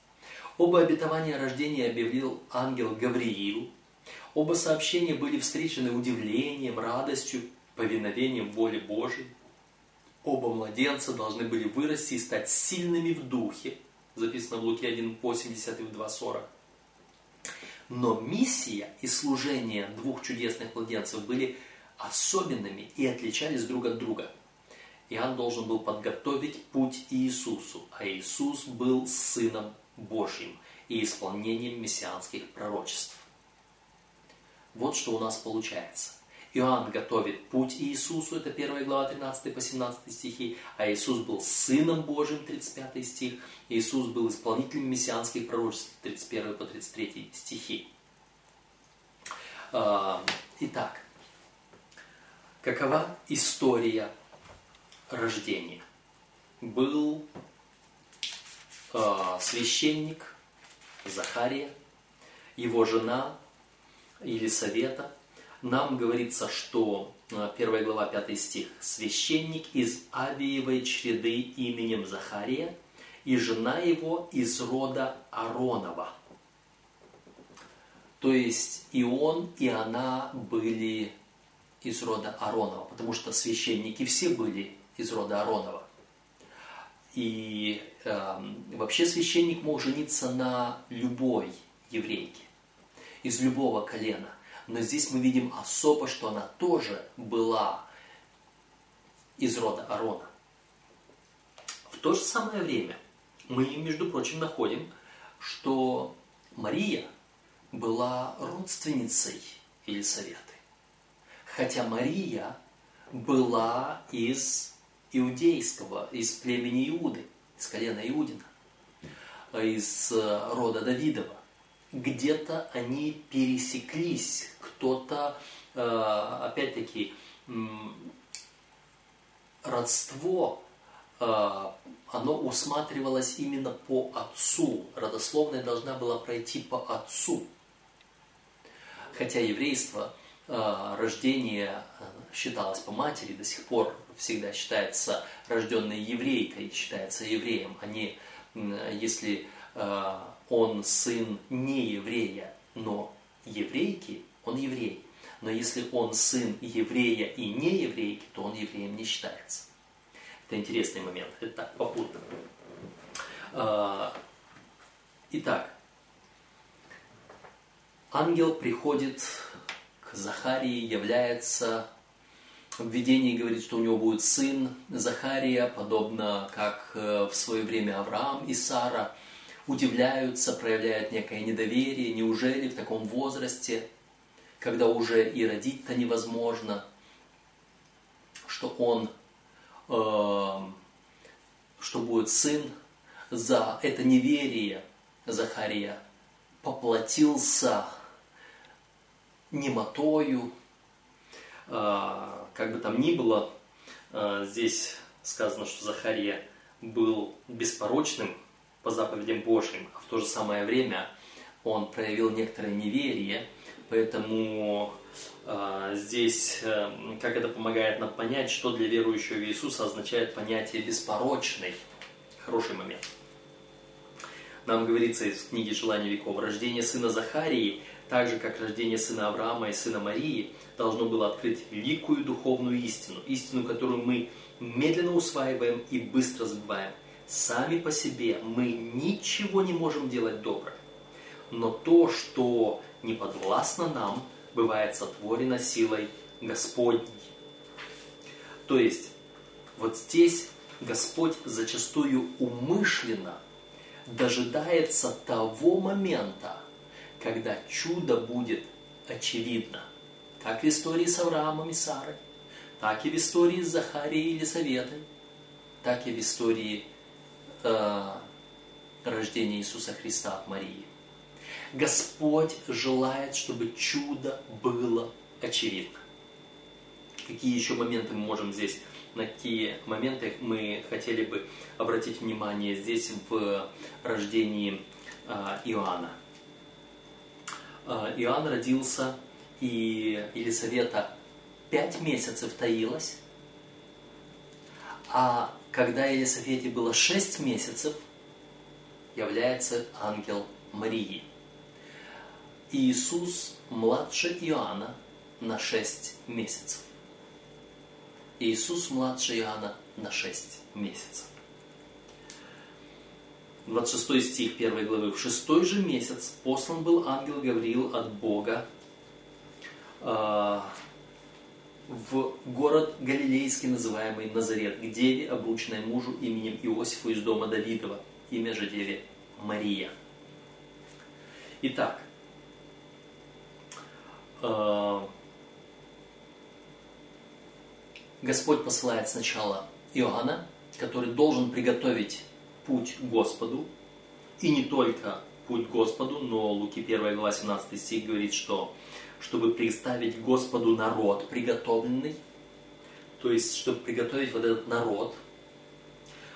Оба обетования рождения объявил ангел Гавриил. Оба сообщения были встречены удивлением, радостью, повиновением воле Божией. Оба младенца должны были вырасти и стать сильными в духе. Записано в Луке 1.80 и в 2.40. Но миссия и служение двух чудесных младенцев были особенными и отличались друг от друга. Иоанн должен был подготовить путь Иисусу, а Иисус был Сыном Божьим и исполнением мессианских пророчеств. Вот что у нас получается. Иоанн готовит путь Иисусу, это 1 глава 13 по 17 стихи, а Иисус был Сыном Божьим, 35 стих, Иисус был исполнителем мессианских пророчеств, 31 по 33 стихи. А, итак, какова история рождения? Был а, священник Захария, его жена Елисавета – нам говорится, что 1 э, глава 5 стих, священник из Авиевой череды именем Захария и жена его из рода Аронова. То есть и он, и она были из рода Аронова, потому что священники все были из рода Аронова. И э, вообще священник мог жениться на любой еврейке, из любого колена – но здесь мы видим особо, что она тоже была из рода Арона. В то же самое время мы, между прочим, находим, что Мария была родственницей Елисаветы. Хотя Мария была из иудейского, из племени Иуды, из колена Иудина, из рода Давидова где-то они пересеклись, кто-то, э, опять-таки, родство, э, оно усматривалось именно по отцу. Родословная должна была пройти по отцу. Хотя еврейство, э, рождение считалось по матери, до сих пор всегда считается рожденной еврейкой, считается евреем, а не если он сын не еврея, но еврейки, он еврей. Но если он сын еврея и не еврейки, то он евреем не считается. Это интересный момент. Это так, попутно. А, итак, ангел приходит к Захарии, является в видении говорит, что у него будет сын Захария, подобно как э, в свое время Авраам и Сара удивляются, проявляют некое недоверие. Неужели в таком возрасте, когда уже и родить-то невозможно, что он, э, что будет сын за это неверие Захария поплатился немотою, э, как бы там ни было, э, здесь сказано, что Захария был беспорочным по заповедям Божьим, а в то же самое время он проявил некоторое неверие, поэтому э, здесь, э, как это помогает нам понять, что для верующего в Иисуса означает понятие беспорочный. Хороший момент. Нам говорится из книги «Желание веков», рождение сына Захарии, так же, как рождение сына Авраама и сына Марии, должно было открыть великую духовную истину, истину, которую мы медленно усваиваем и быстро забываем. Сами по себе мы ничего не можем делать доброе. Но то, что не подвластно нам, бывает сотворено силой Господней. То есть, вот здесь Господь зачастую умышленно дожидается того момента, когда чудо будет очевидно. Как в истории с Авраамом и Сарой, так и в истории с Захарией и Елисаветой, так и в истории э, рождения Иисуса Христа от Марии. Господь желает, чтобы чудо было очевидно. Какие еще моменты мы можем здесь, на какие моменты мы хотели бы обратить внимание здесь в рождении э, Иоанна. Э, Иоанн родился и Елисавета пять месяцев таилась, а когда Елисавете было шесть месяцев, является ангел Марии. Иисус младше Иоанна на шесть месяцев. Иисус младше Иоанна на шесть месяцев. 26 стих 1 главы. В шестой же месяц послан был ангел Гавриил от Бога а, в город Галилейский, называемый Назарет, к деве, обрученной мужу именем Иосифу из дома Давидова, имя же деве Мария. Итак, а, Господь посылает сначала Иоанна, который должен приготовить путь Господу, и не только путь Господу, но Луки 1 глава 17 стих говорит, что чтобы представить Господу народ приготовленный, то есть, чтобы приготовить вот этот народ.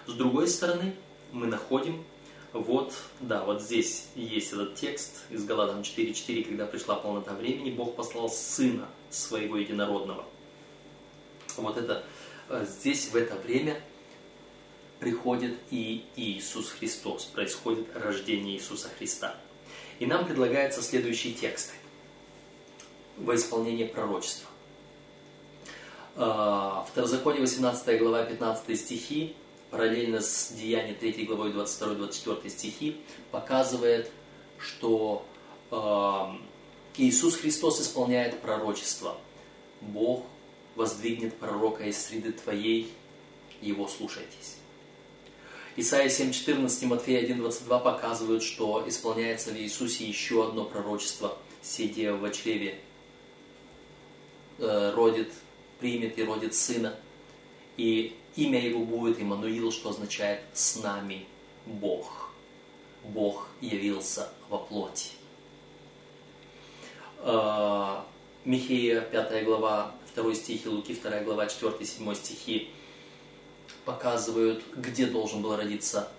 С другой стороны, мы находим вот, да, вот здесь есть этот текст из Галатам 4.4, когда пришла полнота времени, Бог послал Сына Своего Единородного. Вот это э, здесь в это время приходит и Иисус Христос, происходит рождение Иисуса Христа. И нам предлагаются следующие тексты во исполнение пророчества. А, Второзаконие 18 глава 15 стихи, параллельно с Деянием 3 главой 22-24 стихи, показывает, что а, Иисус Христос исполняет пророчество. Бог воздвигнет пророка из среды твоей, его слушайтесь. Исайя 7.14 Матфея 1.22 показывают, что исполняется в Иисусе еще одно пророчество, сидя в чреве Э, родит, примет и родит сына. И имя его будет Иммануил, что означает «с нами Бог». Бог явился во плоти. Э, Михея, 5 глава, 2 стихи, Луки, 2 глава, 4-7 стихи показывают, где должен был родиться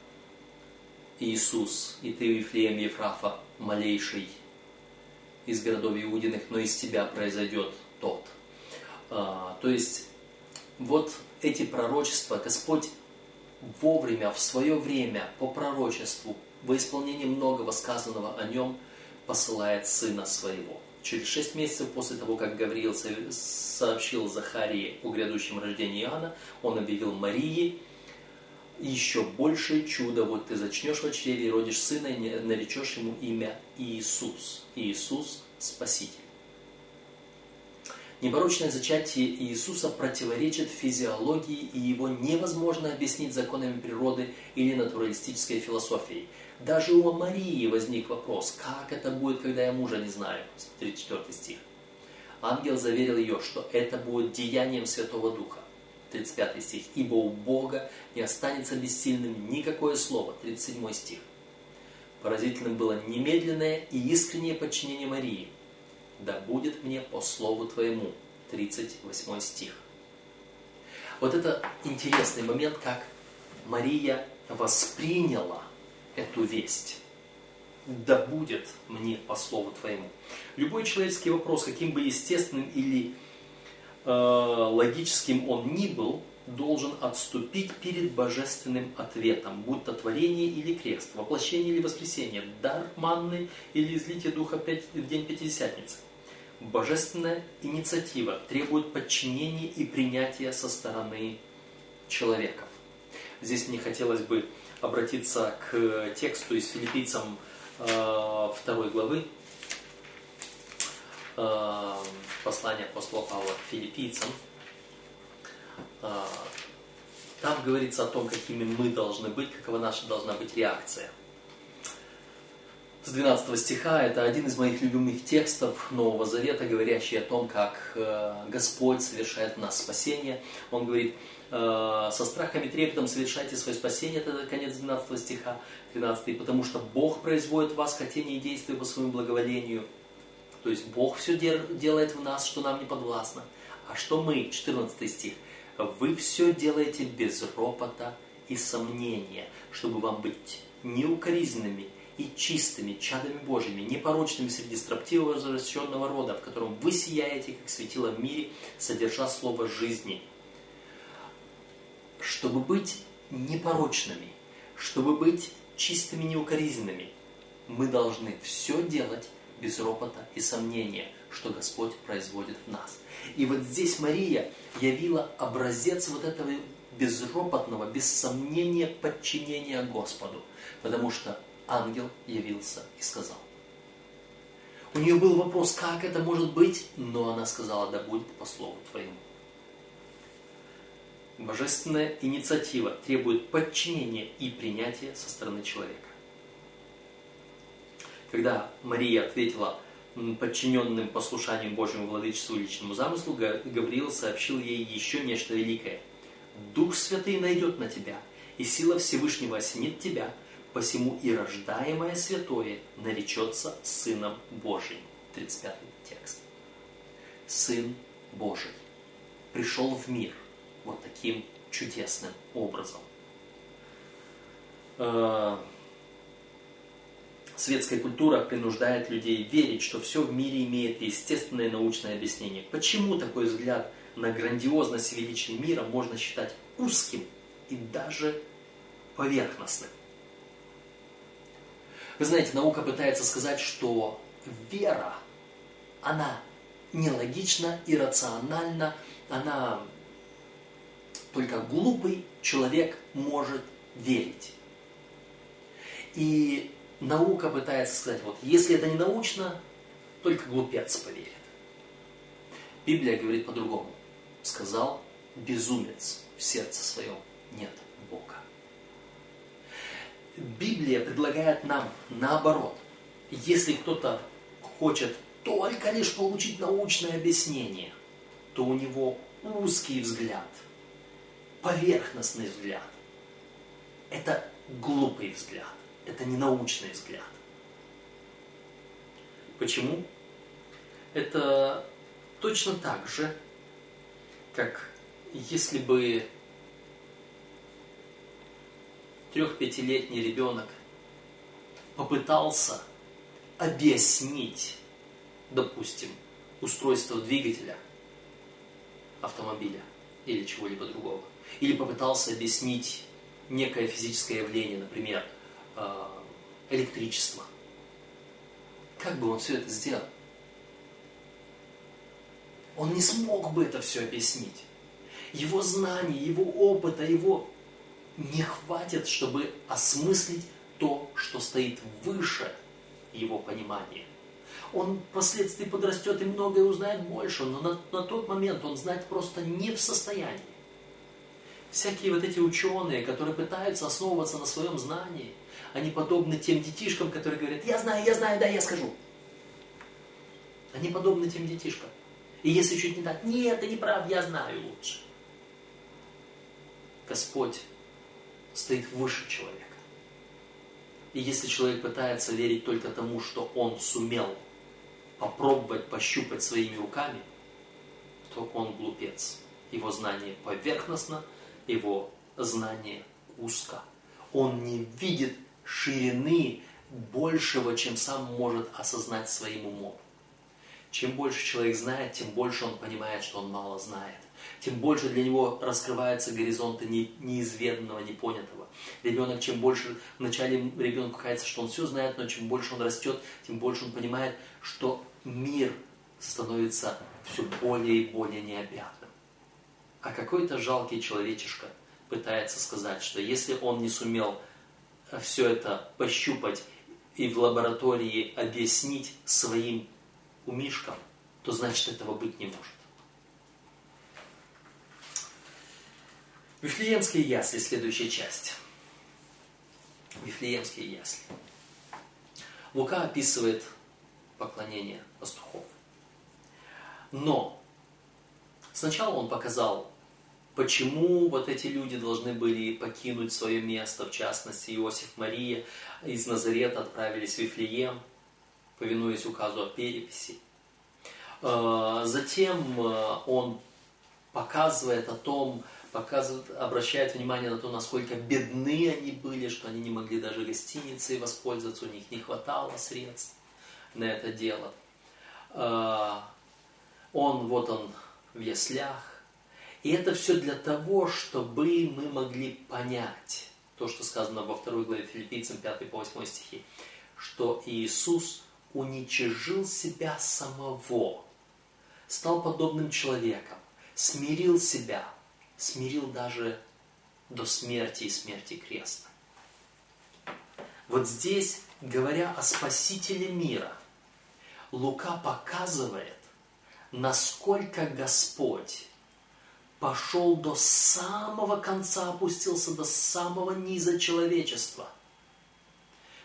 Иисус. И ты, Вифлеем Ефрафа, малейший из городов Иудиных, но из тебя произойдет тот. А, то есть вот эти пророчества Господь вовремя, в свое время, по пророчеству, во исполнении многого сказанного о нем, посылает Сына Своего. Через шесть месяцев после того, как Гавриил сообщил Захарии о грядущем рождении Иоанна, он объявил Марии еще большее чудо, вот ты зачнешь в чреве и родишь сына, и наречешь ему имя Иисус. Иисус – Спаситель. Непорочное зачатие Иисуса противоречит физиологии, и его невозможно объяснить законами природы или натуралистической философией. Даже у Марии возник вопрос, как это будет, когда я мужа не знаю, 34 стих. Ангел заверил ее, что это будет деянием Святого Духа. 35 стих. «Ибо у Бога не останется бессильным никакое слово». 37 стих. Поразительным было немедленное и искреннее подчинение Марии – да будет мне по слову Твоему. 38 стих. Вот это интересный момент, как Мария восприняла эту весть. Да будет мне по слову Твоему. Любой человеческий вопрос, каким бы естественным или э, логическим он ни был, должен отступить перед божественным ответом, будь то творение или крест, воплощение или воскресение, дар манны или излитие духа в день Пятидесятницы. Божественная инициатива требует подчинения и принятия со стороны человеков. Здесь мне хотелось бы обратиться к тексту из филиппийцам э, второй главы, э, послания апостола Павла к филиппийцам. Э, там говорится о том, какими мы должны быть, какова наша должна быть реакция с 12 стиха. Это один из моих любимых текстов Нового Завета, говорящий о том, как э, Господь совершает в нас спасение. Он говорит, э, со страхом и трепетом совершайте свое спасение, это конец 12 стиха, 13, потому что Бог производит в вас хотение и действия по своему благоволению. То есть Бог все делает в нас, что нам не подвластно. А что мы, 14 стих, вы все делаете без ропота и сомнения, чтобы вам быть неукоризненными и чистыми, чадами Божьими, непорочными среди строптивого возвращенного рода, в котором вы сияете, как светило в мире, содержа слово жизни. Чтобы быть непорочными, чтобы быть чистыми, неукоризненными, мы должны все делать без ропота и сомнения, что Господь производит в нас. И вот здесь Мария явила образец вот этого безропотного, без сомнения подчинения Господу. Потому что ангел явился и сказал. У нее был вопрос, как это может быть, но она сказала, да будет по слову твоему. Божественная инициатива требует подчинения и принятия со стороны человека. Когда Мария ответила подчиненным послушанием Божьему владычеству и личному замыслу, Гавриил сообщил ей еще нечто великое. «Дух Святый найдет на тебя, и сила Всевышнего осенит тебя, посему и рождаемое святое наречется Сыном Божиим. 35 текст. Сын Божий пришел в мир вот таким чудесным образом. Э, светская культура принуждает людей верить, что все в мире имеет естественное научное объяснение. Почему такой взгляд на грандиозность и величие мира можно считать узким и даже поверхностным? Вы знаете, наука пытается сказать, что вера, она нелогична, иррациональна, она только глупый человек может верить. И наука пытается сказать, вот если это не научно, только глупец поверит. Библия говорит по-другому. Сказал безумец в сердце своем нет. Библия предлагает нам наоборот. Если кто-то хочет только лишь получить научное объяснение, то у него узкий взгляд, поверхностный взгляд. Это глупый взгляд, это не научный взгляд. Почему? Это точно так же, как если бы трех-пятилетний ребенок попытался объяснить, допустим, устройство двигателя автомобиля или чего-либо другого, или попытался объяснить некое физическое явление, например, э, электричество, как бы он все это сделал? Он не смог бы это все объяснить. Его знания, его опыта, его не хватит, чтобы осмыслить то, что стоит выше его понимания. Он впоследствии подрастет и многое узнает больше, но на, на тот момент он знать просто не в состоянии. Всякие вот эти ученые, которые пытаются основываться на своем знании, они подобны тем детишкам, которые говорят, я знаю, я знаю, да, я скажу. Они подобны тем детишкам. И если чуть не так, нет, ты не прав, я знаю лучше. Господь стоит выше человека. И если человек пытается верить только тому, что он сумел попробовать пощупать своими руками, то он глупец. Его знание поверхностно, его знание узко. Он не видит ширины большего, чем сам может осознать своим умом. Чем больше человек знает, тем больше он понимает, что он мало знает. Тем больше для него раскрываются горизонты неизведанного, непонятого. Ребенок, чем больше, вначале ребенку кажется, что он все знает, но чем больше он растет, тем больше он понимает, что мир становится все более и более необъятным. А какой-то жалкий человечишка пытается сказать, что если он не сумел все это пощупать и в лаборатории объяснить своим умишкам, то значит этого быть не может. Вифлеемские ясли, следующая часть. Вифлеемские ясли. Лука описывает поклонение пастухов. Но сначала он показал, почему вот эти люди должны были покинуть свое место, в частности Иосиф Мария из Назарета отправились в Вифлеем, повинуясь указу о переписи. А, затем а, он показывает о том, показывает, обращает внимание на то, насколько бедны они были, что они не могли даже гостиницей воспользоваться, у них не хватало средств на это дело. А, он, вот он в яслях. И это все для того, чтобы мы могли понять то, что сказано во второй главе Филиппийцам 5 по 8 стихи, что Иисус уничижил себя самого, стал подобным человеком, смирил себя, смирил даже до смерти и смерти креста. Вот здесь, говоря о Спасителе мира, Лука показывает, насколько Господь пошел до самого конца, опустился до самого низа человечества,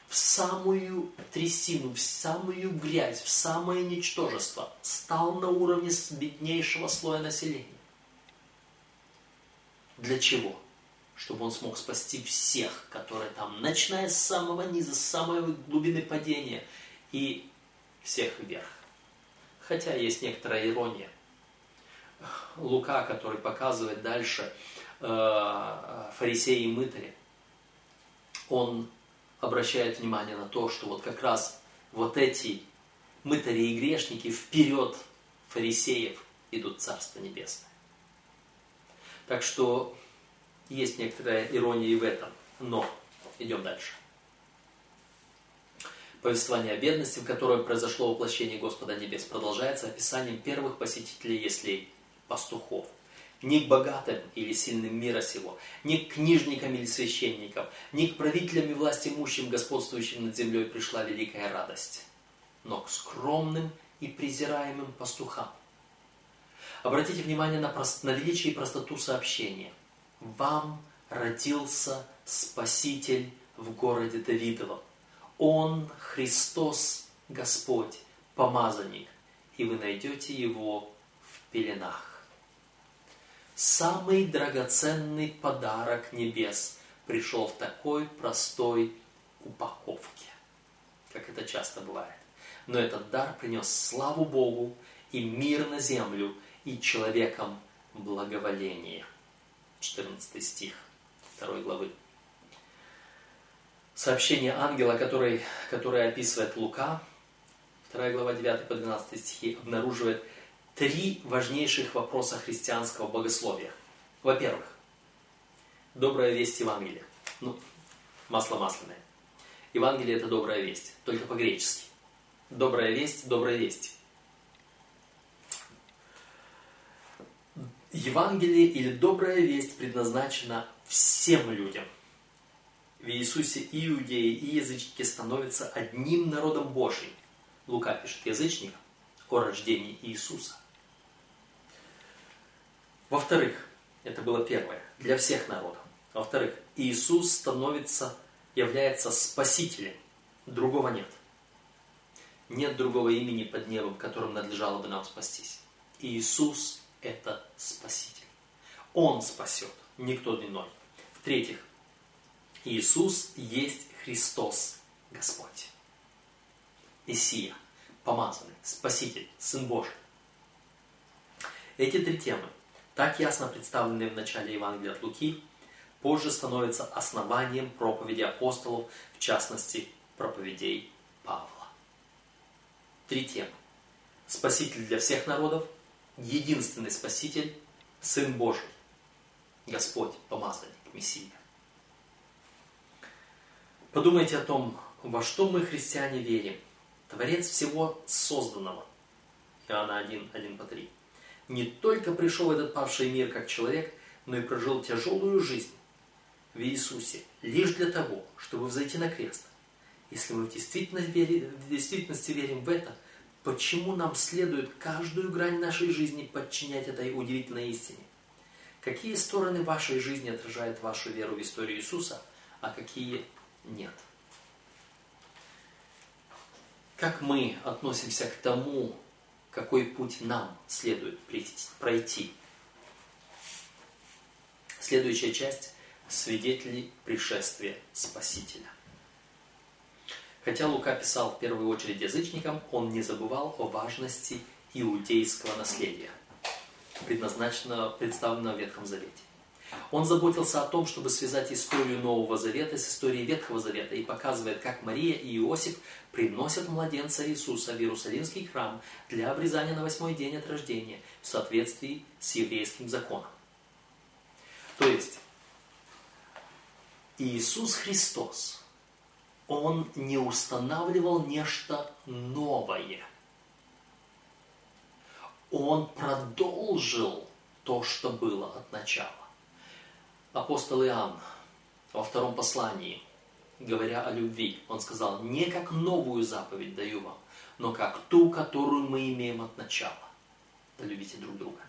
в самую трясину, в самую грязь, в самое ничтожество, стал на уровне беднейшего слоя населения. Для чего? Чтобы он смог спасти всех, которые там, начиная с самого низа, с самой глубины падения, и всех вверх. Хотя есть некоторая ирония. Лука, который показывает дальше э, фарисеи и мытари, он обращает внимание на то, что вот как раз вот эти мытари и грешники вперед фарисеев идут Царство Небесное. Так что есть некоторая ирония и в этом. Но идем дальше. Повествование о бедности, в котором произошло воплощение Господа Небес, продолжается описанием первых посетителей Еслей, пастухов. Ни к богатым или сильным мира сего, ни к книжникам или священникам, ни к правителям и власть имущим, господствующим над землей, пришла великая радость, но к скромным и презираемым пастухам. Обратите внимание на, прост... на величие и простоту сообщения. Вам родился Спаситель в городе Давидовом он Христос Господь, помазанник, и вы найдете его в пеленах. Самый драгоценный подарок небес пришел в такой простой упаковке, как это часто бывает. Но этот дар принес славу Богу и мир на землю, и человекам благоволение. 14 стих 2 главы. Сообщение ангела, который, которое описывает Лука, 2 глава 9 по 12 стихи, обнаруживает три важнейших вопроса христианского богословия. Во-первых, добрая весть Евангелия. Ну, масло масляное. Евангелие – это добрая весть, только по-гречески. Добрая весть, добрая весть. Евангелие или добрая весть предназначена всем людям. В Иисусе иудеи и язычники становятся одним народом Божьим. Лука пишет язычник о рождении Иисуса. Во-вторых, это было первое, для всех народов. Во-вторых, Иисус становится, является спасителем. Другого нет. Нет другого имени под небом, которым надлежало бы нам спастись. Иисус – это Спаситель. Он спасет, никто иной. В-третьих, Иисус есть Христос Господь. Исия, помазанный, Спаситель, Сын Божий. Эти три темы, так ясно представленные в начале Евангелия от Луки, позже становятся основанием проповеди апостолов, в частности, проповедей Павла. Три темы. Спаситель для всех народов, единственный Спаситель, Сын Божий, Господь, помазанник, Мессия. Подумайте о том, во что мы, христиане, верим. Творец всего созданного. Иоанна 1, 1 по 3. Не только пришел в этот павший мир как человек, но и прожил тяжелую жизнь в Иисусе лишь для того, чтобы взойти на крест. Если мы в действительности, верим, в действительности верим в это, почему нам следует каждую грань нашей жизни подчинять этой удивительной истине? Какие стороны вашей жизни отражают вашу веру в историю Иисуса, а какие нет? Как мы относимся к тому, какой путь нам следует пройти? Следующая часть – свидетели пришествия Спасителя. Хотя Лука писал в первую очередь язычникам, он не забывал о важности иудейского наследия, предназначенного, представленного в Ветхом Завете. Он заботился о том, чтобы связать историю Нового Завета с историей Ветхого Завета и показывает, как Мария и Иосиф приносят младенца Иисуса в Иерусалимский храм для обрезания на восьмой день от рождения в соответствии с еврейским законом. То есть, Иисус Христос – он не устанавливал нечто новое. Он продолжил то, что было от начала. Апостол Иоанн во втором послании, говоря о любви, он сказал, не как новую заповедь даю вам, но как ту, которую мы имеем от начала. Да любите друг друга.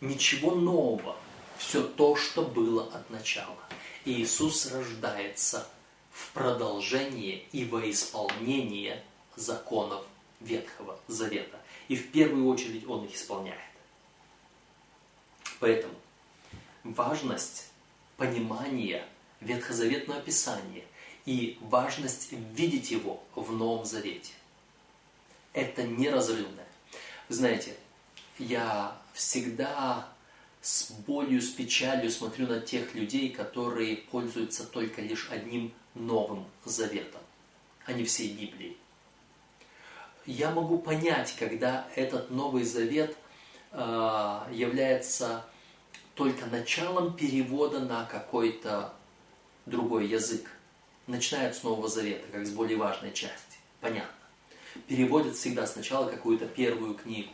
Ничего нового, все то, что было от начала. Иисус рождается в продолжение и во исполнение законов Ветхого Завета. И в первую очередь он их исполняет. Поэтому важность понимания Ветхозаветного Писания и важность видеть его в Новом Завете. Это неразрывное. Вы знаете, я всегда с болью, с печалью смотрю на тех людей, которые пользуются только лишь одним Новым Заветом, а не всей Библией. Я могу понять, когда этот Новый Завет э, является только началом перевода на какой-то другой язык. Начинают с Нового Завета, как с более важной части. Понятно. Переводят всегда сначала какую-то первую книгу,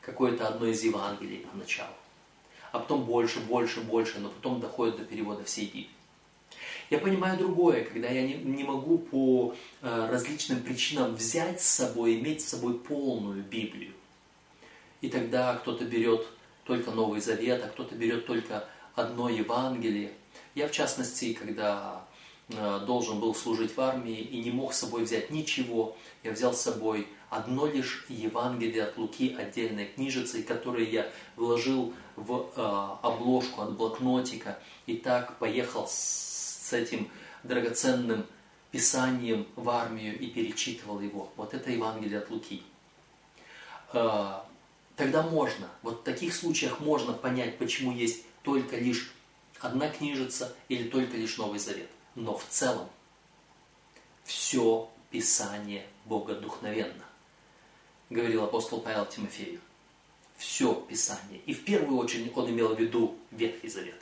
какое-то одно из Евангелий поначалу. А потом больше, больше, больше, но потом доходят до перевода всей Библии. Я понимаю другое, когда я не, не могу по э, различным причинам взять с собой, иметь с собой полную Библию. И тогда кто-то берет только Новый Завет, а кто-то берет только одно Евангелие. Я, в частности, когда э, должен был служить в армии и не мог с собой взять ничего, я взял с собой одно лишь Евангелие от Луки отдельной книжицей, которое я вложил в э, обложку от блокнотика и так поехал с с этим драгоценным писанием в армию и перечитывал его. Вот это Евангелие от Луки. А, тогда можно, вот в таких случаях можно понять, почему есть только лишь одна книжица или только лишь Новый Завет. Но в целом все Писание богодухновенно, говорил апостол Павел Тимофею. Все Писание. И в первую очередь он имел в виду Ветхий Завет.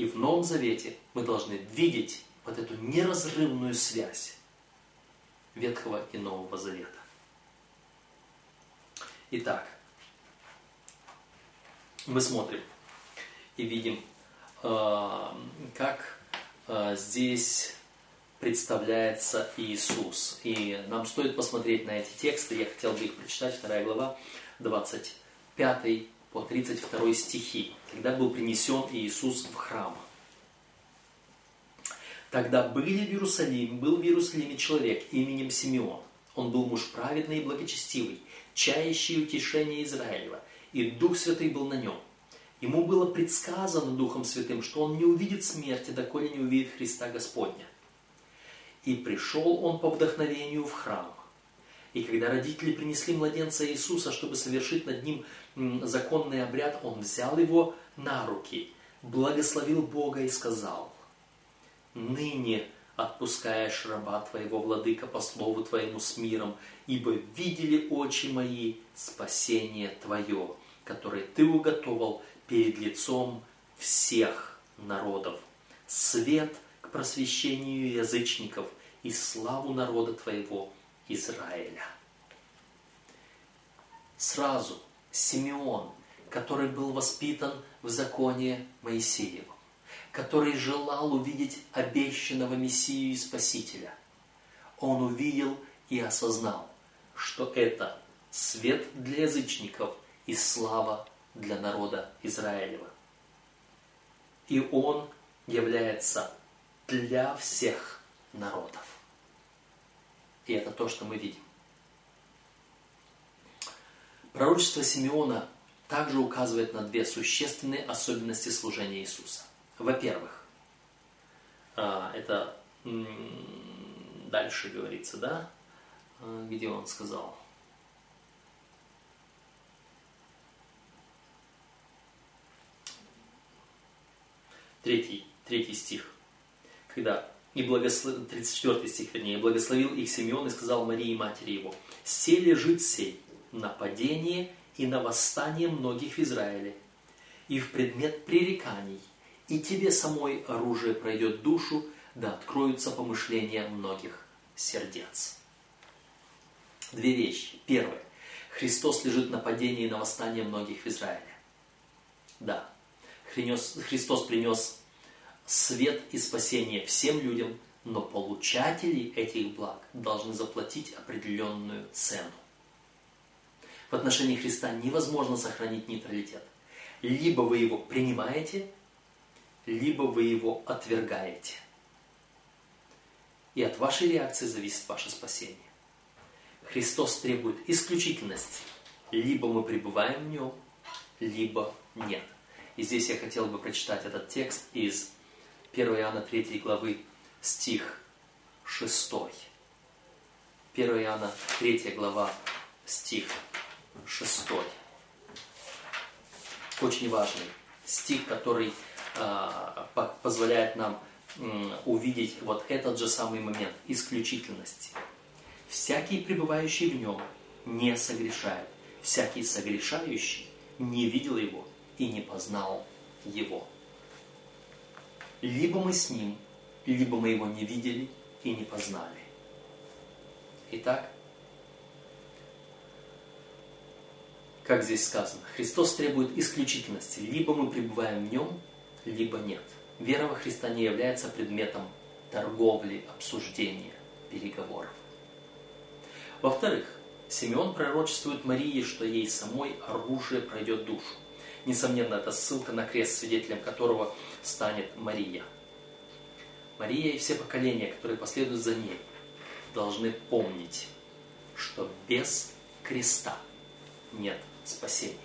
И в Новом Завете мы должны видеть вот эту неразрывную связь Ветхого и Нового Завета. Итак, мы смотрим и видим, э, как э, здесь представляется Иисус. И нам стоит посмотреть на эти тексты. Я хотел бы их прочитать. Вторая глава, 25 по 32 стихи. Когда был принесен Иисус в храм. Тогда были в Иерусалиме, был в Иерусалиме человек именем Симеон. Он был муж праведный и благочестивый, чающий утешение Израилева, и Дух Святый был на нем. Ему было предсказано Духом Святым, что он не увидит смерти, доколе не увидит Христа Господня. И пришел он по вдохновению в храм. И когда родители принесли младенца Иисуса, чтобы совершить над ним законный обряд, он взял его на руки, благословил Бога и сказал, «Ныне отпускаешь раба твоего, владыка, по слову твоему с миром, ибо видели очи мои спасение твое, которое ты уготовал перед лицом всех народов. Свет к просвещению язычников и славу народа твоего Израиля. Сразу Симеон, который был воспитан в законе Моисеевом, который желал увидеть обещанного Мессию и Спасителя, он увидел и осознал, что это свет для язычников и слава для народа Израилева. И он является для всех народов. И это то, что мы видим. Пророчество Симеона также указывает на две существенные особенности служения Иисуса. Во-первых, а, это дальше говорится, да, а, где он сказал – третий, третий стих, когда и благословил, 34 стих, вернее, и благословил их Симеон и сказал Марии, матери его, «Се лежит сей на падение и на восстание многих в Израиле, и в предмет пререканий, и тебе самой оружие пройдет душу, да откроются помышления многих сердец». Две вещи. Первое. Христос лежит на падении и на восстание многих в Израиле. Да, Христос принес свет и спасение всем людям, но получатели этих благ должны заплатить определенную цену. В отношении Христа невозможно сохранить нейтралитет. Либо вы его принимаете, либо вы его отвергаете. И от вашей реакции зависит ваше спасение. Христос требует исключительности. Либо мы пребываем в нем, либо нет. И здесь я хотел бы прочитать этот текст из 1 Иоанна 3 главы, стих 6. 1 Иоанна 3 глава, стих 6. Очень важный стих, который э, позволяет нам увидеть вот этот же самый момент исключительности. Всякий, пребывающий в нем, не согрешает. Всякий согрешающий не видел его и не познал Его. Либо мы с Ним, либо мы Его не видели и не познали. Итак, как здесь сказано, Христос требует исключительности. Либо мы пребываем в Нем, либо нет. Вера во Христа не является предметом торговли, обсуждения, переговоров. Во-вторых, Симеон пророчествует Марии, что ей самой оружие пройдет душу. Несомненно, это ссылка на крест, свидетелем которого станет Мария. Мария и все поколения, которые последуют за ней, должны помнить, что без креста нет спасения.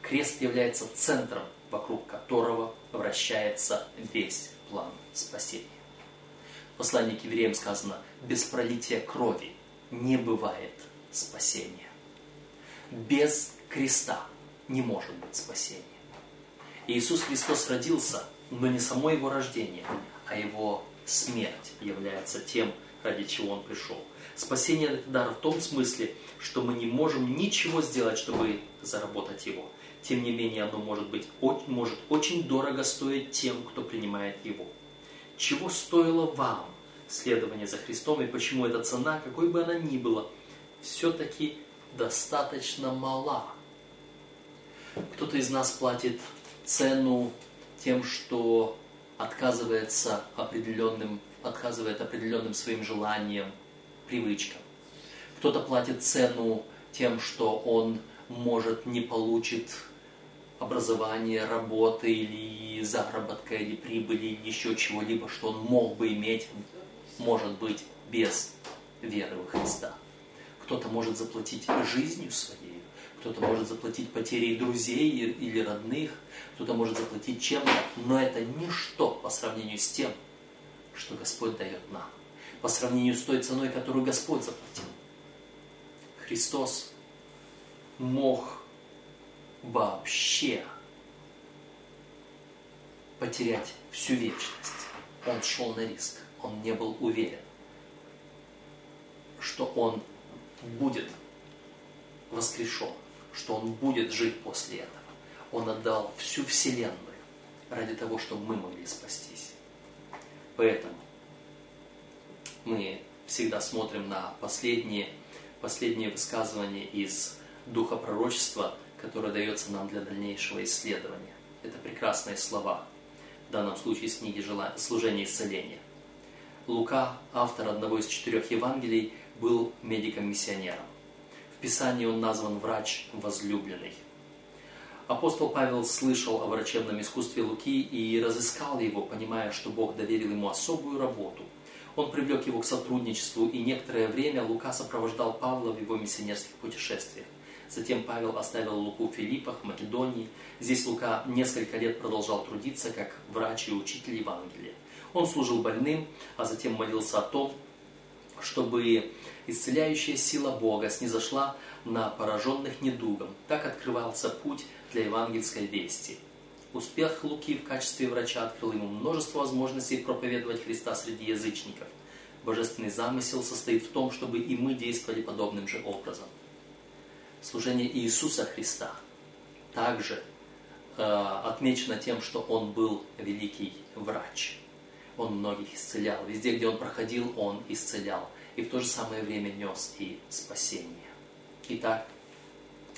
Крест является центром, вокруг которого вращается весь план спасения. В послании к евреям сказано, без пролития крови не бывает спасения. Без креста не может быть спасения. Иисус Христос родился, но не само Его рождение, а Его смерть является тем, ради чего Он пришел. Спасение – это дар в том смысле, что мы не можем ничего сделать, чтобы заработать его. Тем не менее, оно может, быть, может очень дорого стоить тем, кто принимает его. Чего стоило вам следование за Христом и почему эта цена, какой бы она ни была, все-таки достаточно мала – Кто-то из нас платит цену тем, что отказывается определенным, отказывает определенным своим желаниям, привычкам. Кто-то платит цену тем, что он может не получит образование, работы или заработка, или прибыли, или еще чего-либо, что он мог бы иметь, может быть, без веры в Христа. Кто-то может заплатить жизнью своей, кто-то может заплатить потерей друзей или родных, кто-то может заплатить чем-то, но это ничто по сравнению с тем, что Господь дает нам, по сравнению с той ценой, которую Господь заплатил. Христос мог вообще потерять всю вечность. Он шел на риск, он не был уверен, что он будет воскрешен, что он будет жить после этого. Он отдал всю Вселенную ради того, чтобы мы могли спастись. Поэтому мы всегда смотрим на последние, последние высказывания из Духа Пророчества, которое дается нам для дальнейшего исследования. Это прекрасные слова, в данном случае из книги «Служение исцеления». Лука, автор одного из четырех Евангелий, был медиком-миссионером. Писании он назван врач возлюбленный. Апостол Павел слышал о врачебном искусстве Луки и разыскал его, понимая, что Бог доверил ему особую работу. Он привлек его к сотрудничеству, и некоторое время Лука сопровождал Павла в его миссионерских путешествиях. Затем Павел оставил Луку в Филиппах, Македонии. Здесь Лука несколько лет продолжал трудиться как врач и учитель Евангелия. Он служил больным, а затем молился о том, чтобы исцеляющая сила Бога снизошла на пораженных недугом. Так открывался путь для евангельской вести. Успех Луки в качестве врача открыл ему множество возможностей проповедовать Христа среди язычников. Божественный замысел состоит в том, чтобы и мы действовали подобным же образом служение Иисуса Христа также э, отмечено тем, что Он был великий врач. Он многих исцелял. Везде, где Он проходил, Он исцелял. И в то же самое время нес и спасение. Итак,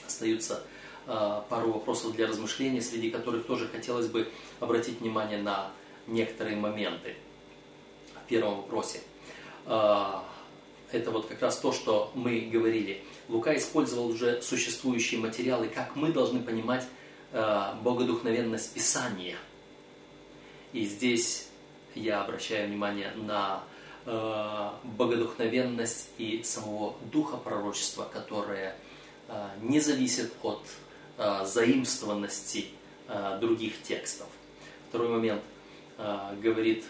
остаются э, пару вопросов для размышления, среди которых тоже хотелось бы обратить внимание на некоторые моменты. В первом вопросе. Э, это вот как раз то, что мы говорили. Лука использовал уже существующие материалы, как мы должны понимать э, богодухновенность Писания. И здесь я обращаю внимание на э, богодухновенность и самого духа пророчества, которое э, не зависит от э, заимствованности э, других текстов. Второй момент э, говорит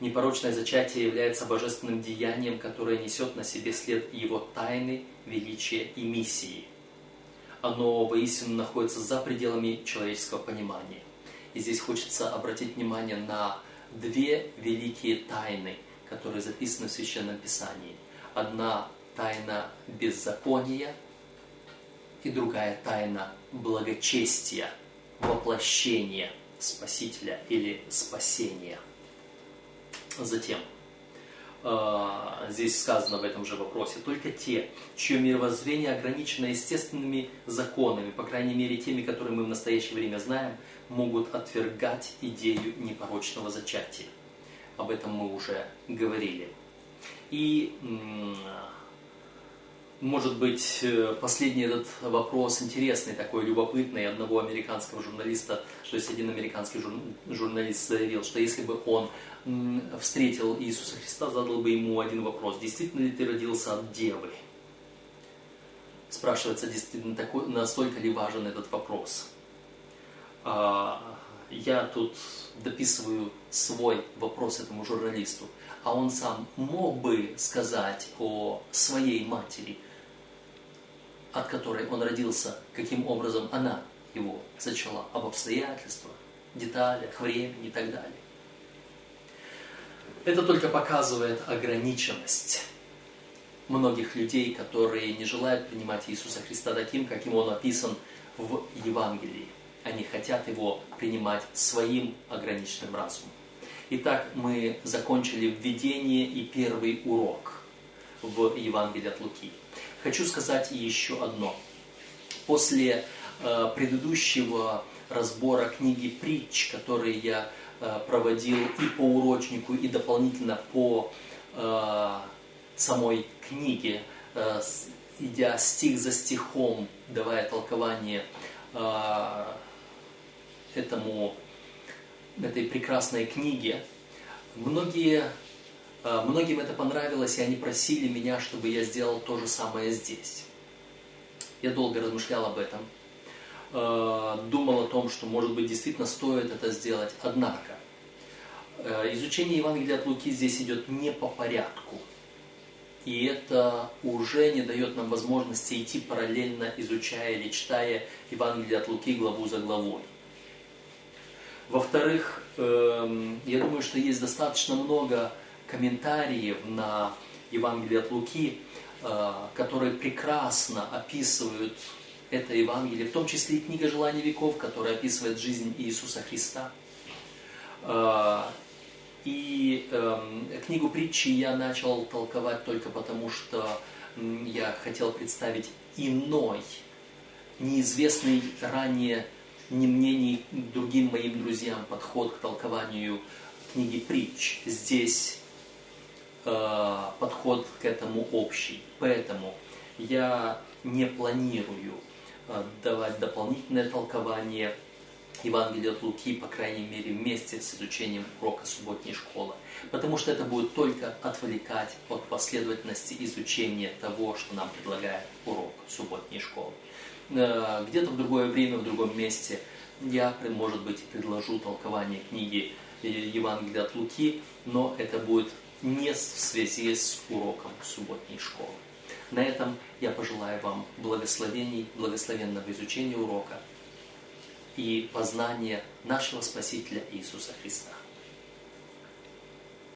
Непорочное зачатие является божественным деянием, которое несет на себе след его тайны, величия и миссии. Оно воистину находится за пределами человеческого понимания. И здесь хочется обратить внимание на две великие тайны, которые записаны в Священном Писании. Одна тайна беззакония и другая тайна благочестия, воплощения Спасителя или спасения – Затем, а, здесь сказано в этом же вопросе, только те, чье мировоззрение ограничено естественными законами, по крайней мере теми, которые мы в настоящее время знаем, могут отвергать идею непорочного зачатия. Об этом мы уже говорили. И может быть, э, последний этот вопрос интересный, такой любопытный, одного американского журналиста, то есть один американский журналист заявил, что если бы он встретил Иисуса Христа, задал бы ему один вопрос. Действительно ли ты родился от девы? Спрашивается, действительно, такой, настолько ли важен этот вопрос? А, я тут дописываю свой вопрос этому журналисту, а он сам мог бы сказать о своей матери, от которой он родился, каким образом она его зачала, об обстоятельствах, деталях, времени и так далее. Это только показывает ограниченность многих людей, которые не желают принимать Иисуса Христа таким, каким Он описан в Евангелии. Они хотят Его принимать своим ограниченным разумом. Итак, мы закончили введение и первый урок в Евангелии от Луки. Хочу сказать еще одно. После э, предыдущего разбора книги «Притч», который я э, проводил и по урочнику, и дополнительно по э, самой книге, идя стих за стихом, давая толкование этому, этой прекрасной книге, многие, многим это понравилось, и они просили меня, чтобы я сделал то же самое здесь. Я долго размышлял об этом, э, думал о том, что, может быть, действительно стоит это сделать. Однако, э, изучение Евангелия от Луки здесь идет не по порядку. И это уже не дает нам возможности идти параллельно, изучая или читая Евангелие от Луки главу за главой. Во-вторых, эм, я думаю, что есть достаточно много комментариев на Евангелие от Луки, Э, которые прекрасно описывают это Евангелие, в том числе и книга «Желание веков», которая описывает жизнь Иисуса Христа. Э, и эм, книгу притчи я начал толковать только потому, что я хотел представить иной, неизвестный ранее ни мне, ни другим моим друзьям подход к толкованию книги притч. Здесь Э, подход к этому общий. Поэтому я не планирую э, давать дополнительное толкование Евангелия от Луки, по крайней мере, вместе с изучением урока субботней школы. Потому что это будет только отвлекать от последовательности изучения того, что нам предлагает урок субботней школы. Э, где-то в другое время, в другом месте я, может быть, предложу толкование книги Евангелия от Луки, но это будет не в связи с уроком субботней школы. На этом я пожелаю вам благословений, благословенного изучения урока и познания нашего Спасителя Иисуса Христа.